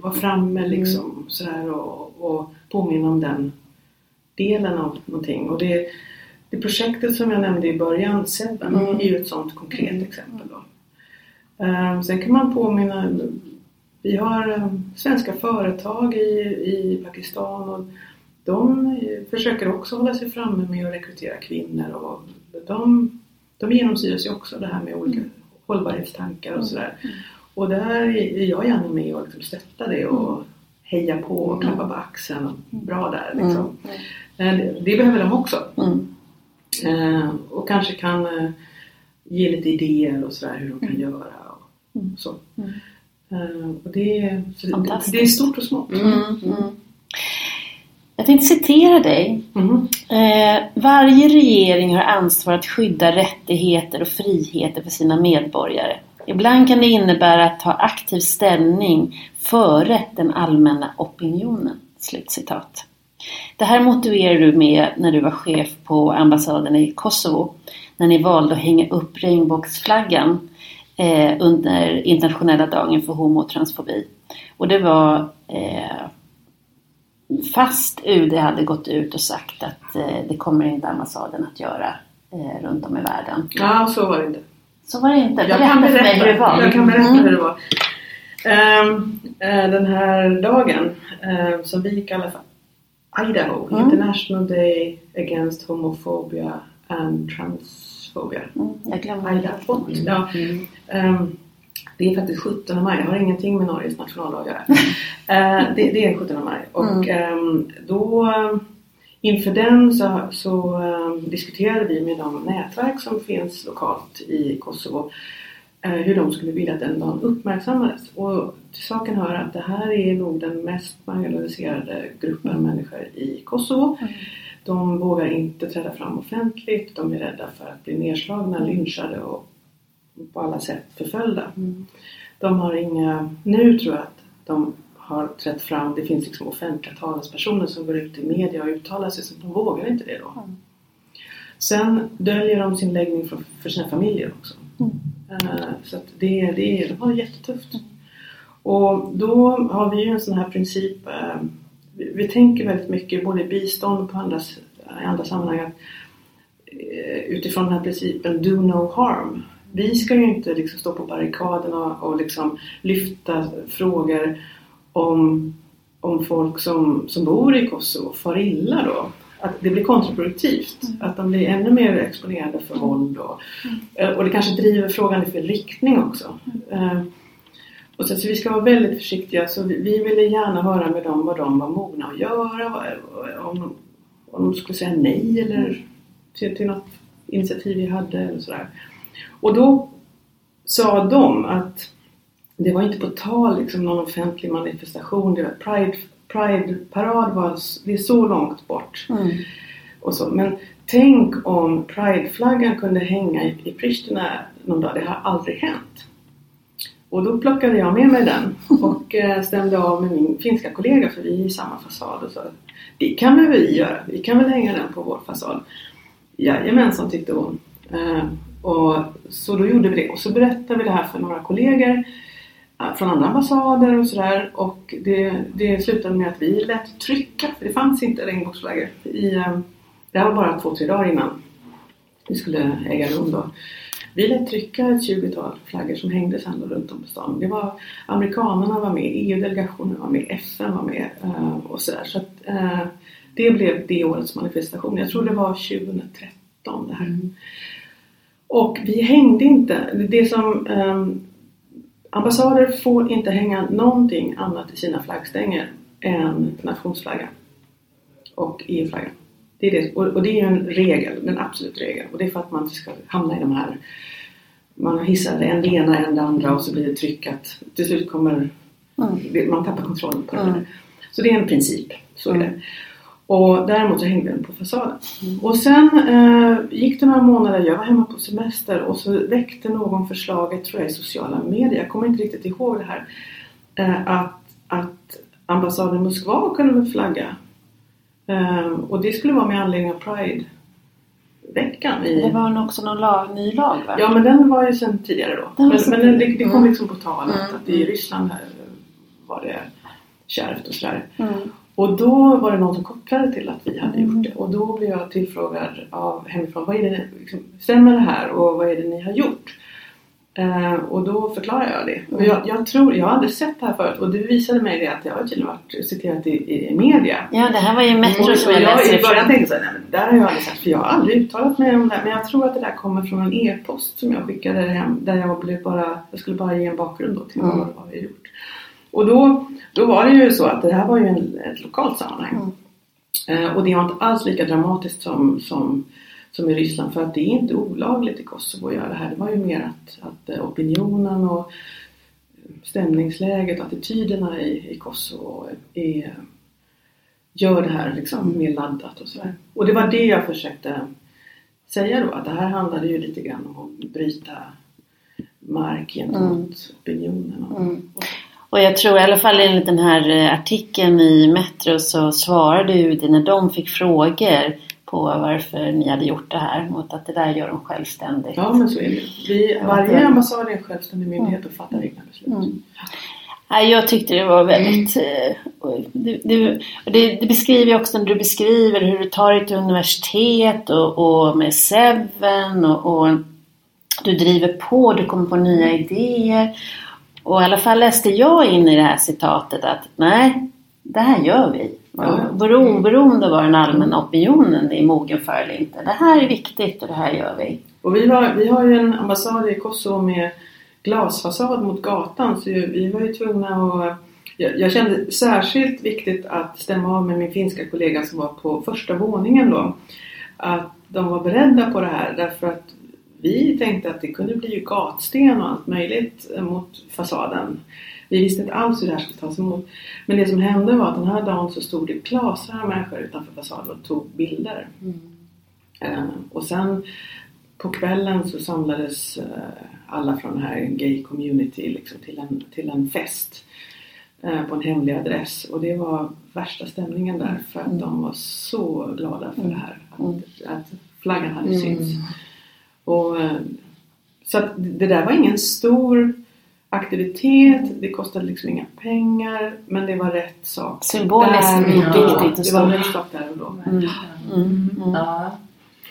vara framme liksom sådär och, och påminna om den delen av någonting. Och det, det projektet som jag nämnde i början, Seven, Mm. är ju ett sådant konkret exempel. Då. Eh, sen kan man påminna, vi har eh, svenska företag i, i Pakistan och de försöker också hålla sig framme med att rekrytera kvinnor och de, de genomsyras ju också det här med olika hållbarhetstankar och sådär. Och där är jag gärna med och liksom stötta det och heja på och klappa på axeln. Och bra där liksom. Det, det behöver de också. Mm. Eh, och kanske kan eh, ge lite idéer och sådär hur de kan göra. Och, Mm. så. Mm. Eh, och det, det, det är stort och smått. Mm. Mm. Jag tänkte citera dig. Mhm. Eh, varje regering har ansvar att skydda rättigheter och friheter för sina medborgare. Ibland kan det innebära att ta aktiv ställning före den allmänna opinionen. Slutcitat. Det här motiverar du med när du var chef på ambassaden i Kosovo. När ni valde att hänga upp regnbågsflaggan eh, under internationella dagen för homo och transfobi. Och det var eh, Fast UD hade gått ut och sagt att eh, det kommer inte ambassaden att göra eh, runt om i världen. Ja, så var det inte. Så var det inte. Jag Berätta kan för mig hur det var. Jag kan berätta Mm. hur det var. Ehm, eh, den här dagen eh, som vi kallar för Idaho, Mm. International Day Against Homophobia and Transphobia. Mm, jag glömde Idaho. Ja. Mm. Ehm, det är faktiskt 17 maj, det har ingenting med Norges nationaldag att göra. Eh, det, det är 17 maj och då eh, inför den så, så ehm, diskuterade vi med de nätverk som finns lokalt i Kosovo eh, hur de skulle vilja att den dagen uppmärksammades. Och till saken hör att det här är nog den mest marginaliserade gruppen människor i Kosovo. De vågar inte träda fram offentligt, de är rädda för att bli nedslagna, lynchade och på alla sätt förföljda. De har inga, nu tror jag att de har trätt fram, det finns liksom offentliga talespersoner som går ut i media och uttalar sig så de vågar inte det då. Sen döljer de sin läggning för, för sina familjer också. Eh, så att det, det, de har det jättetufft. Och då har vi ju en sån här princip, eh, vi, vi tänker väldigt mycket både i bistånd och på andra, i andra sammanhang att, eh, utifrån den här principen do no harm. Vi ska ju inte liksom stå på barrikaderna och liksom lyfta frågor om, om folk som, som bor i Kosovo far illa då. Att det blir kontraproduktivt. Att de blir ännu mer exponerade för våld och, eh, och det kanske driver frågan i fel riktning också. Eh, och så, så vi ska vara väldigt försiktiga. Så vi, vi ville gärna höra med dem vad de var mogna att göra. Om, de- om de skulle säga nej eller till, till något initiativ vi hade eller sådär. Och då sa de att det var inte på tal liksom någon offentlig manifestation. Det var Pride, Pride-parad var, det är så långt bort. Mm. Och så. Men tänk om Pride-flaggan kunde hänga i, i Pristina någon dag. Det har aldrig hänt. Och då plockade jag med mig den och eh, stämde av med min finska kollega för vi är i samma fasad och sa det kan väl vi göra, vi kan väl hänga den på vår fasad. Jajamensan tyckte hon. Och så då gjorde vi det och så berättade vi det här för några kollegor eh, från andra ambassader och sådär och det, det slutade med att vi lät trycka, för det fanns inte regnbågsflaggor. I, eh, det här var bara två, tre dagar innan det skulle äga rum då. Vi lät trycka ett 20-tal flaggor som hängde sen runt om på stan. Det var, amerikanerna var med, EU-delegationen var med, FN var med eh, och sådär. Så att, det blev det årets manifestation. Jag tror det var 2013 det här. Mm. Och vi hängde inte. Det som ehm, ambassader får inte hänga någonting annat i sina flaggstänger än nationsflaggan och EU-flaggan. Det är det, och, och det är en regel, en absolut regel. Och det är för att man inte ska hamna i de här man hissar en det ena en det andra och så blir det tryckat. Till slut kommer det- man tappar kontrollen på det. Mm. Så det är en princip. Så är det. Och däremot så hängde den på fasaden. Och sen eh, gick det några månader, jag var hemma på semester och så väckte någon förslaget, tror jag i sociala medier, jag kommer inte riktigt ihåg det här, eh, att, att ambassaden i Moskva kunde väl flagga. Eh, och det skulle vara med anledning av Pride-veckan. I, Det var också någon lag, ny lag va? Ja men den var ju sedan tidigare då. Den Men, men det, det kom Mm. liksom på tal att, Mm. att i Ryssland här var det kärvt och sådär. Mm. Och då var det någon som kopplade till att vi hade Mm. gjort det. Och då blev jag tillfrågad av hemifrån. Vad är det, liksom, stämmer det här och vad är det ni har gjort? Eh, och då förklarar jag det. Och jag, jag tror, jag har aldrig sett det här förut och du visade mig det att jag har tydligen varit citerat i, i media. Ja, det här var ju Metro Och som jag jag läste i början tänkte nej men det där har jag aldrig sagt för jag har aldrig uttalat mig om det här. Men jag tror att det där kommer från en e-post som jag skickade hem där jag blev bara, jag skulle bara ge en bakgrund då till Mm. vad, har gjort. Och då, då var det ju så att det här var ju en, ett lokalt sammanhang. Eh, och det var inte alls lika dramatiskt som, som, som i Ryssland för att det är inte olagligt i Kosovo att göra det här. Det var ju mer att, att eh, opinionen och stämningsläget och attityderna i, i Kosovo är, gör det här liksom mer laddat och sådär. Och det var det jag försökte säga då att det här handlade ju lite grann om att bryta mark gentemot opinionen. Och, Mm. Och jag tror i alla fall enligt den här eh, artikeln i Metro så svarade UD när de fick frågor på varför ni hade gjort det här mot att det där gör de självständigt. Ja men så är det. Vi, varje ambassad är en självständig myndighet och fattar egna beslut. Mm. Jag tyckte det var väldigt... eh, Det, det, det, beskriver också när du beskriver hur du tar dig till universitet och, och med Seven och, och du driver på, du kommer på nya idéer. Och i alla fall läste jag in i det här citatet att nej, det här gör vi. Oberoende av vad den allmänna opinionen är mogen för eller inte. Det här är viktigt och det här gör vi. Och vi har, vi har ju en ambassad i Kosovo med glasfasad mot gatan så vi var ju tvungna att... Jag, jag kände särskilt viktigt att stämma av med min finska kollega som var på första våningen då. Att de var beredda på det här därför att vi tänkte att det kunde bli gatsten och allt möjligt mot fasaden. Vi visste inte alls hur det här skulle tas emot. Men det som hände var att den här dagen så stod det klasar av människor utanför fasaden och tog bilder. Eh, och sen på kvällen så samlades eh, alla från den här gay community liksom, till, en, till en fest eh, på en hemlig adress. Och det var värsta stämningen där för att de var så glada för det här. Att, att flaggan hade synts. Och, eh, så att det där var ingen stor aktivitet, det kostade liksom inga pengar men det var rätt sak. Symboliskt viktigt ja, och Det var rätt sak där och då. Mm. Mm. Mm. Ja.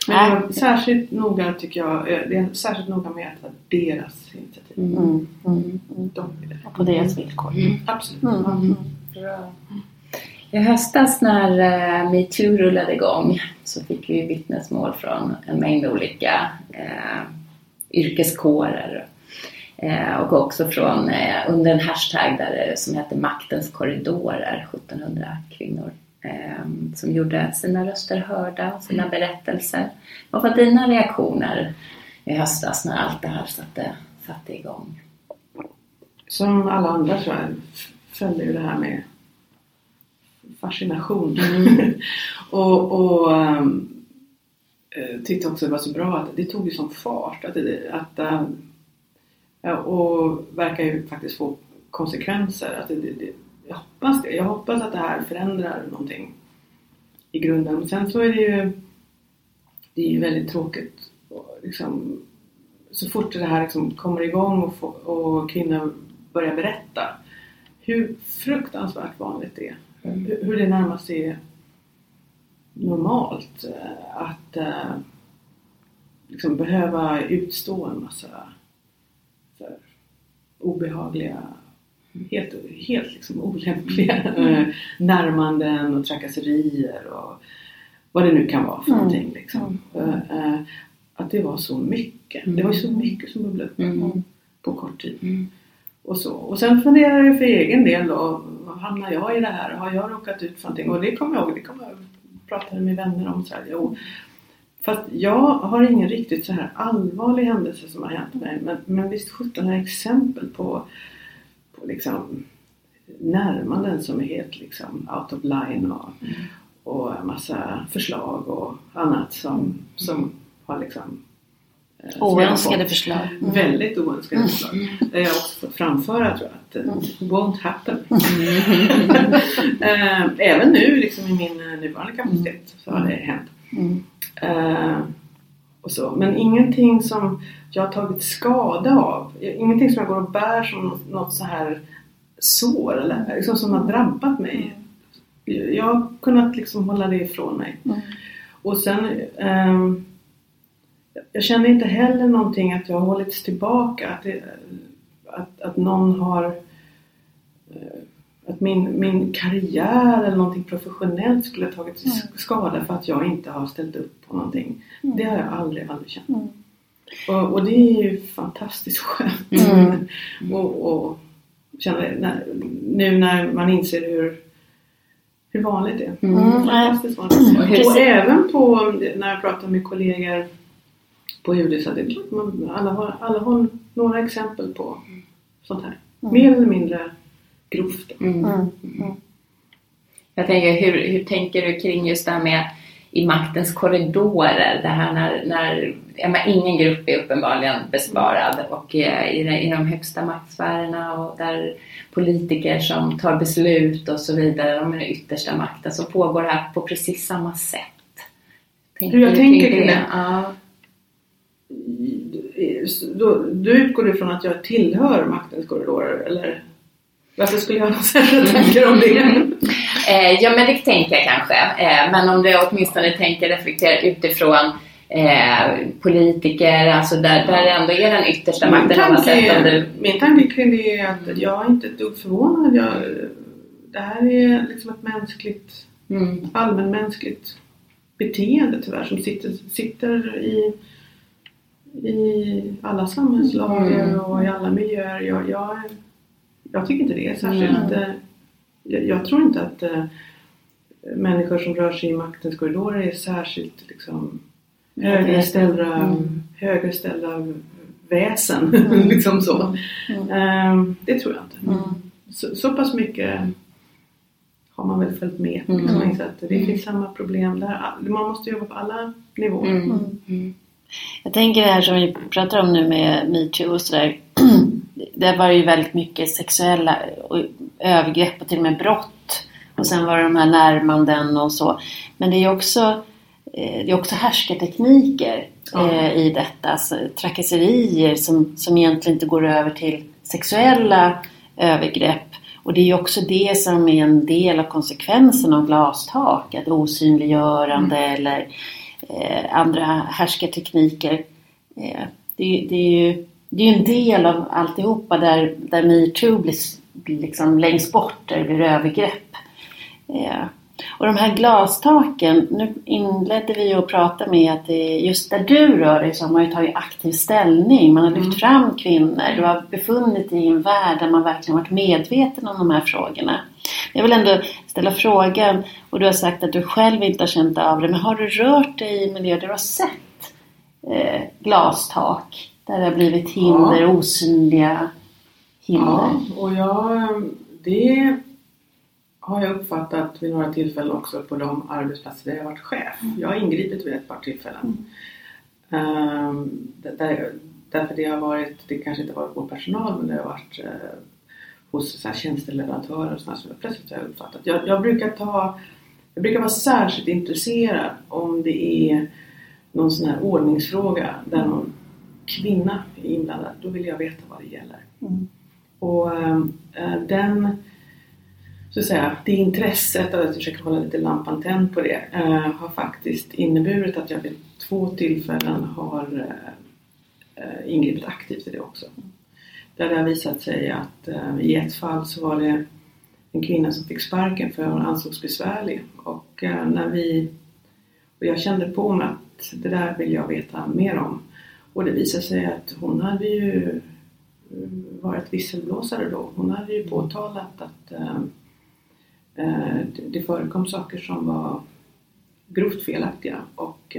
Men jag var särskilt noga tycker jag, eh, det är särskilt noga med att det var deras initiativ. Mm. Mm. Mm. De ville. På deras villkor. Absolut. Mm. Mm. Bra. I höstas när eh, metoo rullade igång så fick vi vittnesmål från en mängd olika eh, yrkeskårer. Eh, och också från, eh, under en hashtag där, det- som hette Maktens korridorer, 1700 kvinnor eh, som gjorde sina röster hörda, sina berättelser. Vad var dina reaktioner i höstas när allt det här satte, satte igång? Som alla andra tror jag följde ju det här med fascination. och och um, tyckte också det var så bra att det tog ju sån fart. Att det, att, eh, ja, och verkar ju faktiskt få konsekvenser. Att det, det, det, jag hoppas det. Jag hoppas att det här förändrar någonting i grunden. Men sen så är det ju det är ju väldigt tråkigt liksom, så fort det här liksom kommer igång och, få, och kvinnor börjar berätta hur fruktansvärt vanligt det är. Hur, det närmast är normalt eh, att eh, liksom behöva utstå en massa här, obehagliga, helt, helt liksom olämpliga eh, närmanden och trakasserier och vad det nu kan vara för Mm. någonting. Liksom. Eh, eh, Att det var så mycket. Det var så mycket som bubblade upp Mm. på kort tid. Mm. Och, så. och sen funderar jag för egen del då, vad hamnar jag i det här? Har jag råkat ut för någonting? Och det kommer jag ihåg, det kommer jag prata med vänner om. Så här, jo. Fast jag har ingen riktigt så här allvarlig händelse som har hänt mig. Men, men visst sjutton har exempel på, på liksom närmanden som är helt liksom out of line och, och en massa förslag och annat som, som har liksom eh, som jag har Oönskade fått. förslag. Mm. Väldigt oönskade förslag. Det har jag också fått framföra tror jag. Att Mm. det won't happen. Eh, Även nu liksom i min eh, nuvarande kapacitet så har det hänt. Mm. Eh, och så. Men ingenting som jag har tagit skada av. Ingenting som jag går och bär som något, så här sår eller liksom som har drabbat mig. Jag har kunnat liksom hålla det ifrån mig. Mm. Och sen ehm, jag känner inte heller någonting att jag har hållits tillbaka. Att, det, att, att någon har eh, att min, min karriär eller någonting professionellt skulle ha tagit Mm. skada för att jag inte har ställt upp på någonting. Det har jag aldrig, aldrig känt. Mm. Och, och det är ju fantastiskt skönt. Mm. och, och känna när, nu när man inser hur, hur vanligt det är. Mm. Fantastiskt vanligt. Och hur Och även på, när jag pratar med kollegor på är det klart man, alla, har, alla har några exempel på sånt här. Mer eller mindre grovt. då. Mm. Mm. Jag tänker, hur, hur tänker du kring just det här med i maktens korridorer? Det här när, när ja, men ingen grupp är uppenbarligen besparad och eh, i, de- i de högsta maktsfärerna och där politiker som tar beslut och så vidare, de är den yttersta makten, så pågår det här på precis samma sätt. Hur jag du tänker kring det? Ja. Då, då utgår du från att jag tillhör maktens korridorer eller? Varför skulle jag ha några särskilda tankar om det? Eh, ja, men det tänker jag kanske. Eh, men om du åtminstone tänker reflektera utifrån eh, politiker, alltså där, där ändå är den yttersta Min makten tanke, om du... min tanke kring det är att jag är inte ett dugg förvånad. Jag, det här är liksom ett mänskligt, Mm. allmänmänskligt beteende tyvärr som sitter, sitter i, i alla samhällslager Mm. och i alla miljöer. Jag, jag, jag tycker inte det är särskilt... eh, Jag, jag tror inte att eh, människor som rör sig i maktens korridorer är särskilt liksom, högre ställda, Mm. högre ställda väsen. liksom så. Ehm, det tror jag inte. Mm. Så, så pass mycket har man väl följt med. Mm. Man inse att det finns samma problem där. Man måste jobba på alla nivåer. Mm. Mm. Jag tänker det här som vi pratar om nu med metoo och sådär. Det var ju väldigt mycket sexuella övergrepp och till och med brott. Och sen var det de här närmanden och så. Men det är också, eh, det är också härskartekniker eh, i detta. Alltså, trakasserier som, som egentligen inte går över till sexuella övergrepp. Och det är ju också det som är en del av konsekvensen av glastak. Att osynliggörande eller eh, andra härskartekniker. Eh, det, det, är ju, det är en del av alltihopa där, där metoo blir, liksom längst bort, där det blir övergrepp. Eh, och de här glastaken, nu inledde vi att prata med att just där du rör dig så har man ju tagit aktiv ställning. Man har lyft fram kvinnor. Du har befunnit dig i en värld där man verkligen varit medveten om de här frågorna. Jag vill ändå ställa frågan, och du har sagt att du själv inte har känt av det, men har du rört dig i miljöer där du har sett eh, glastak? Där det har blivit hinder, osynliga hinder? Ja, och jag, det har jag uppfattat vid några tillfällen också på de arbetsplatser där jag har varit chef. Jag har ingripit vid ett par tillfällen. Ehm, där- där, därför det har varit, det kanske inte varit vår personal men det har varit eh, hos så här, tjänsteleverantörer och sådär som jag plötsligt har jag uppfattat. Jag, jag brukar ta, jag brukar vara särskilt intresserad om det är någon sån här ordningsfråga där någon kvinna är inblandad. Då vill jag veta vad det gäller. Mm. Och eh, den, så att säga, det intresset, att försöka hålla lite lampan tänd på det, eh, har faktiskt inneburit att jag vid två tillfällen har eh, ingripit aktivt i det också. Där det har visat sig att eh, i ett fall så var det en kvinna som fick sparken för hon ansågs besvärlig. Och eh, när vi och jag kände på mig att det där vill jag veta mer om. Och det visade sig att hon hade ju eh, varit visselblåsare då. Hon hade ju påtalat att eh, det- förekom saker som var grovt felaktiga och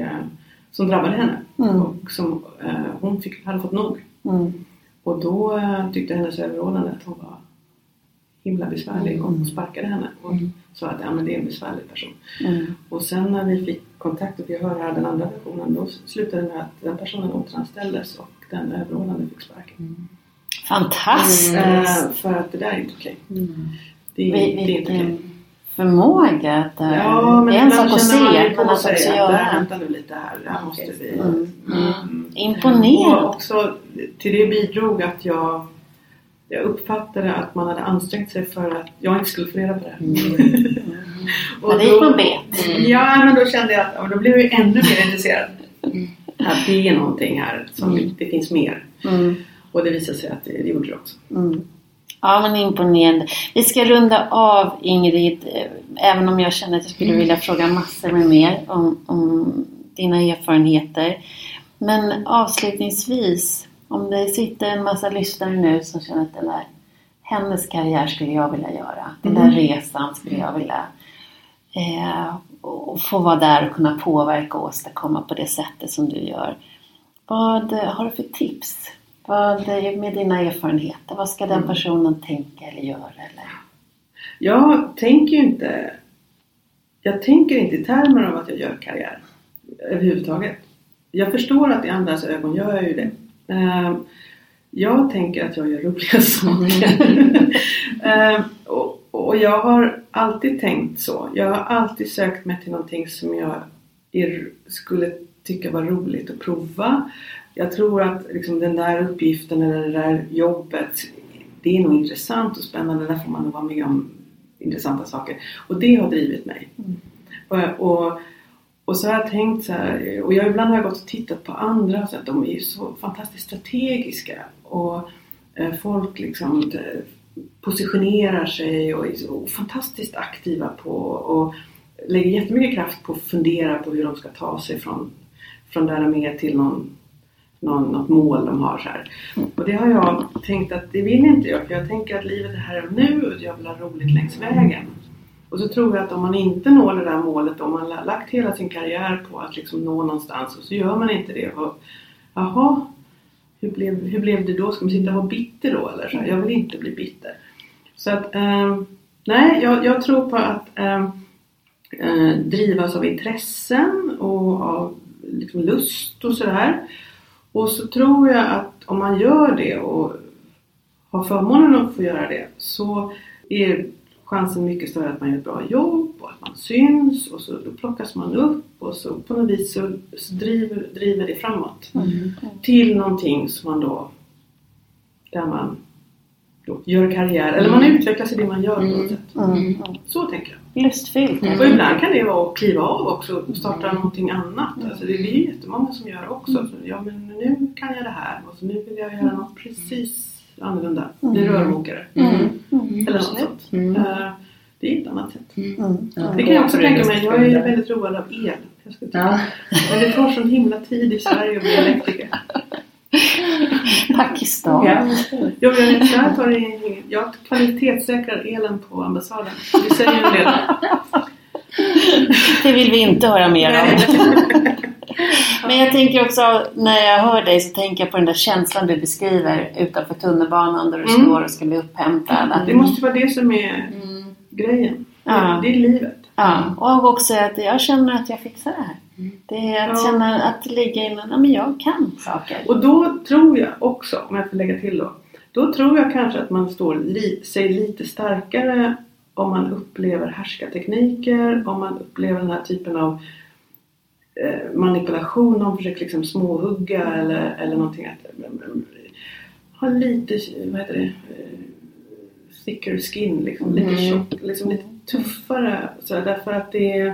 som drabbade henne. Mm. Och som hon fick, hade fått nog. Mm. Och då eh, tyckte hennes överordnade att hon var himla besvärlig och sparkade henne och sa att ja, men det är en besvärlig person. Mm. Och sen när vi fick kontakt och fick höra den andra versionen då slutade det med att den personen återanställdes och den överordnade fick sparken. Fantastiskt! Eh, för att det där är inte okej. Det, är- Vi- det är inte okej. Vilken förmåga att här- Ja, det är en sak att se, men att också att, göra. vänta nu lite här, det här måste vi... Mm. Mm. Imponerande! Och också till det bidrog att jag, jag uppfattade att man hade ansträngt sig för att jag inte skulle få reda på det. Ja, det gick man bet. Ja, men då kände jag att ja, då blev jag ännu mer intresserad. Att det är någonting här som det finns mer. Mm. Och det visade sig att det, det gjorde det också. Mm. Ja men imponerande. Vi ska runda av Ingrid, eh, även om jag känner att jag skulle vilja fråga massor med mer om, om dina erfarenheter. Men avslutningsvis, om det sitter en massa lyssnare nu som känner att den där, hennes karriär skulle jag vilja göra. Den där resan skulle jag vilja eh, och få vara där och kunna påverka och åstadkomma på det sättet som du gör. Vad har du för tips? Vad, med dina erfarenheter, vad ska den personen tänka eller göra? Eller? Jag tänker inte Jag tänker inte i termer av att jag gör karriär överhuvudtaget. Jag förstår att i andras ögon gör jag ju det. Eh, Jag tänker att jag gör roliga saker. Eh, och, jag har alltid tänkt så. Jag har alltid sökt mig till någonting som jag skulle tycka var roligt att prova. Jag tror att liksom, den där uppgiften eller det där jobbet det är nog intressant och spännande. Där får man nog vara med om intressanta saker. Och det har drivit mig. Och, och, och så har jag tänkt så här, och jag ibland har jag gått och tittat på andra så att de är ju så fantastiskt strategiska. Och eh, folk liksom eh, positionerar sig och är så fantastiskt aktiva på och lägger jättemycket kraft på att fundera på hur de ska ta sig från, från där de är till någon, någon, något mål de har. Så här. Och det har jag tänkt att det vill inte jag för jag tänker att livet är här och nu och jag vill ha roligt längs vägen. Och så tror jag att om man inte når det där målet, om man har lagt hela sin karriär på att liksom nå någonstans och så gör man inte det. Och, Jaha, hur blev, hur blev det då? Ska man sitta och vara bitter då eller? Så jag vill inte bli bitter. Så att, eh, nej, jag, jag tror på att eh, eh, drivas av intressen och av liksom, lust och sådär. Och så tror jag att om man gör det och har förmånen att få göra det så är chansen mycket större att man gör ett bra jobb och att man syns och så då plockas man upp och så på något vis så, så driver, driver det framåt. Till någonting som man då där man då gör karriär eller man utvecklas i det man gör på något sätt. Mm. Så tänker jag. Lustfyllt. Och ibland kan det vara att kliva av också och starta någonting annat. Alltså det är ju jättemånga som gör också. Så, ja men nu kan jag det här och så nu vill jag göra något precis annorlunda. Bli rörmokare. Mm. Eller något sånt. Mm. Eh, Det är ett annat sätt. Mm. Det kan jag också tänka mig. Jag är väldigt road av el. Jag ska. Ja. Men det tar sån himla tid i Sverige att bli elektriker. Pakistan. Ja. Jag, vet, jag, tar in, jag kvalitetssäkrar elen på ambassaden. Det säger en del. Det vill vi inte höra mer om. Men jag tänker också, när jag hör dig så tänker jag på den där känslan du beskriver utanför tunnelbanan där du Mm. står och ska bli upphämtad. Att- Det måste vara det som är grejen. Ja. Det är livet. Ja, och också att jag känner att jag fixar det här. Det är att Ja. känna att ligga in, ja men jag kan saker. Och då tror jag också, om jag får lägga till då. Då tror jag kanske att man står li, sig lite starkare om man upplever härskartekniker, om man upplever den här typen av eh, manipulation, någon försöker liksom småhugga eller, eller någonting. Att, mm, ha lite, vad heter det, eh, thicker skin, liksom, lite tjock, liksom lite tuffare. Så därför att det, eh,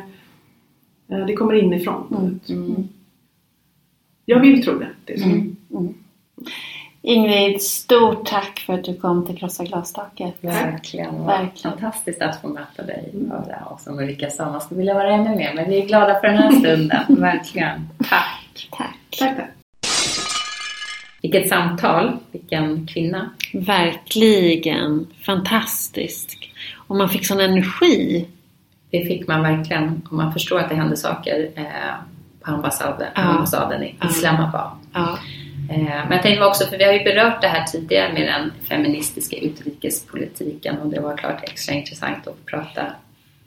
det kommer inifrån. Mm. Jag vill tro det. det är så. Ingrid, stort tack för att du kom till Krossa glastaket. Verkligen. Verkligen. Fantastiskt att få möta dig och höra och som Ulrika sa, man skulle vilja vara ännu mer. Men vi är glada för den här stunden. Verkligen. Tack. Tack. Tack, tack. Vilket samtal. Vilken kvinna. Verkligen fantastisk. Och man fick sån energi. Det fick man verkligen. Och man förstår att det händer saker eh, på ambassaden, Ja. ambassaden i Ja. Islamabad. Ja. Eh, Men jag tänkte också, för vi har ju berört det här tidigare med den feministiska utrikespolitiken och det var klart extra intressant att prata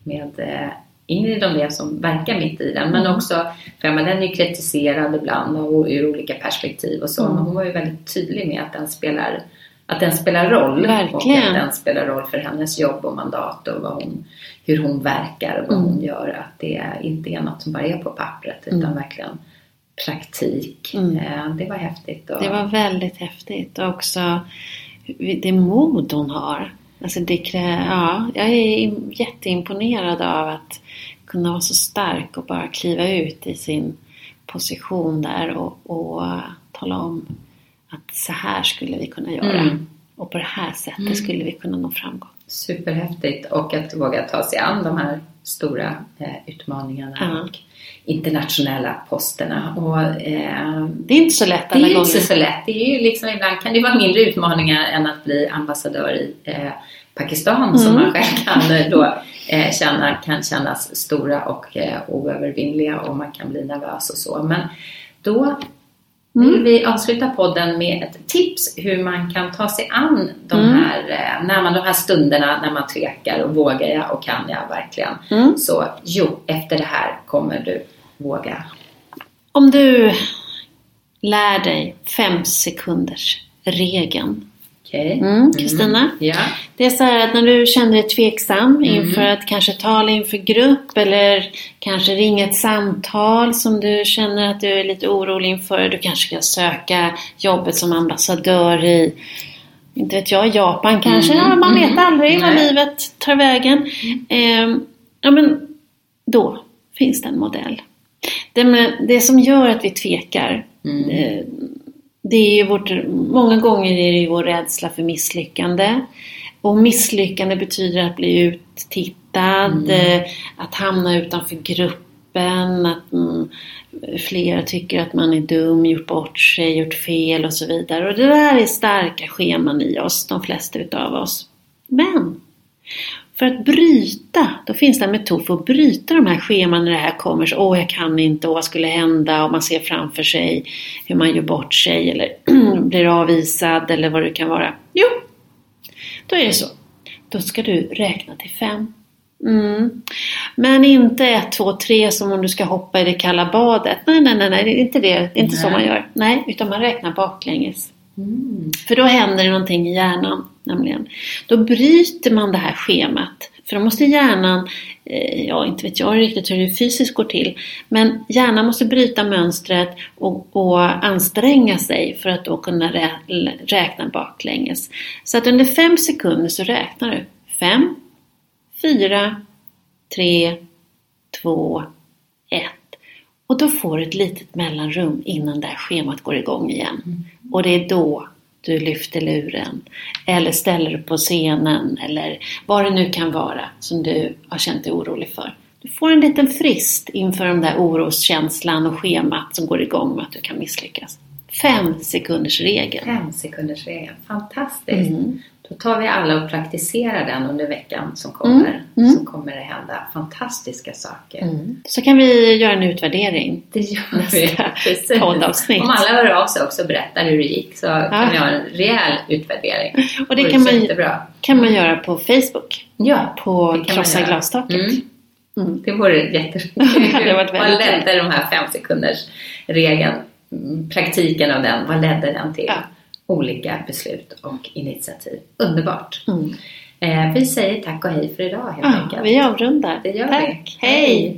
med eh, Ingrid om det som verkar mitt i den. Men också, för den är ju kritiserad ibland och ur olika perspektiv och så. Men hon var ju väldigt tydlig med att den spelar, att den spelar roll. Verkligen. Och att den spelar roll för hennes jobb och mandat och vad hon, hur hon verkar och vad hon gör. Att det inte är något som bara är på pappret utan verkligen praktik. Mm. Eh, Det var häftigt. Och, Det var väldigt häftigt. Och också det mod hon har. Alltså det krä... ja, jag är jätteimponerad av att kunna vara så stark och bara kliva ut i sin position där och, och tala om att så här skulle vi kunna göra. Mm. Och på det här sättet skulle vi kunna nå framgång. Superhäftigt och att våga ta sig an de här stora eh, utmaningarna Ja. och internationella posterna. Och, eh, Det är inte så lätt det alla är gånger. inte så lätt. Det är ju liksom, ibland kan det vara mindre utmaningar än att bli ambassadör i eh, Pakistan som Mm. man själv kan eh, då eh, känna, kan kännas stora och eh, oövervinnliga och man kan bli nervös och så. Men då vill Mm. vi avsluta podden med ett tips hur man kan ta sig an de Mm. här, eh, när man, de här stunderna när man tvekar och vågar jag och kan jag verkligen. Mm. Så jo, efter det här kommer du våga. Om du lär dig fem sekunders regeln. Okej? Mm, Kristina? Ja. Det är så här att när du känner dig tveksam inför att kanske tala inför grupp eller kanske ringa ett samtal som du känner att du är lite orolig inför. Du kanske ska söka jobbet som ambassadör i inte vet jag, Japan kanske. Mm, Ja, man vet mm, aldrig vad nej. livet tar vägen. Eh, ja, men då finns det en modell. Det, det som gör att vi tvekar, Mm. Det är ju vårt, många gånger är det ju vår rädsla för misslyckande. Och misslyckande betyder att bli uttittad, Mm. eh, att hamna utanför gruppen, att mm, flera tycker att man är dum, gjort bort sig, gjort fel och så vidare. Och det där är starka scheman i oss, de flesta utav oss. Men för att bryta, då finns det en metod för att bryta de här scheman när det här kommer. Så, Åh, jag kan inte, och vad skulle hända? Och man ser framför sig hur man gör bort sig eller blir avvisad eller vad det kan vara. Jo, då är det så. Då ska du räkna till fem. Mm. Men inte ett, två, tre som om du ska hoppa i det kalla badet. Nej, nej, nej, nej det är inte det. Det är inte så Nej. man gör. Nej, utan man räknar baklänges. Mm. För då händer det någonting i hjärnan, nämligen. Då bryter man det här schemat. För då måste hjärnan, eh, ja inte vet jag riktigt hur det fysiskt går till, men hjärnan måste bryta mönstret och, och anstränga sig för att då kunna rä, räkna baklänges. Så att under fem sekunder så räknar du. Fem, fyra, tre, två, ett. Och då får du ett litet mellanrum innan det här schemat går igång igen. Och det är då du lyfter luren. Eller ställer dig på scenen eller vad det nu kan vara som du har känt dig orolig för. Du får en liten frist inför den där oroskänslan och schemat som går igång med att du kan misslyckas. Fem sekunders regel. Fem sekunders regeln. Fantastiskt. Mm. Då tar vi alla och praktiserar den under veckan som kommer. Mm, mm. Så kommer det hända fantastiska saker. Så kan vi göra en utvärdering. Det gör vi. Nästa poddavsnitt. Om alla hör av sig också och berättar hur det gick så kan vi ha en rejäl utvärdering. Och det vore kan man, jättebra. kan man göra på Facebook. Ja, på Krossa glastaket. Mm. Mm. Det vore jätteroligt. Vad ledde de här fem sekunders regeln, mm, praktiken av den, vad ledde den till? Ja. Olika beslut och initiativ. Underbart. Mm. Eh, vi säger tack och hej för idag helt Ja, enkelt. vi avrundar. Det gör Tack. vi. Hej!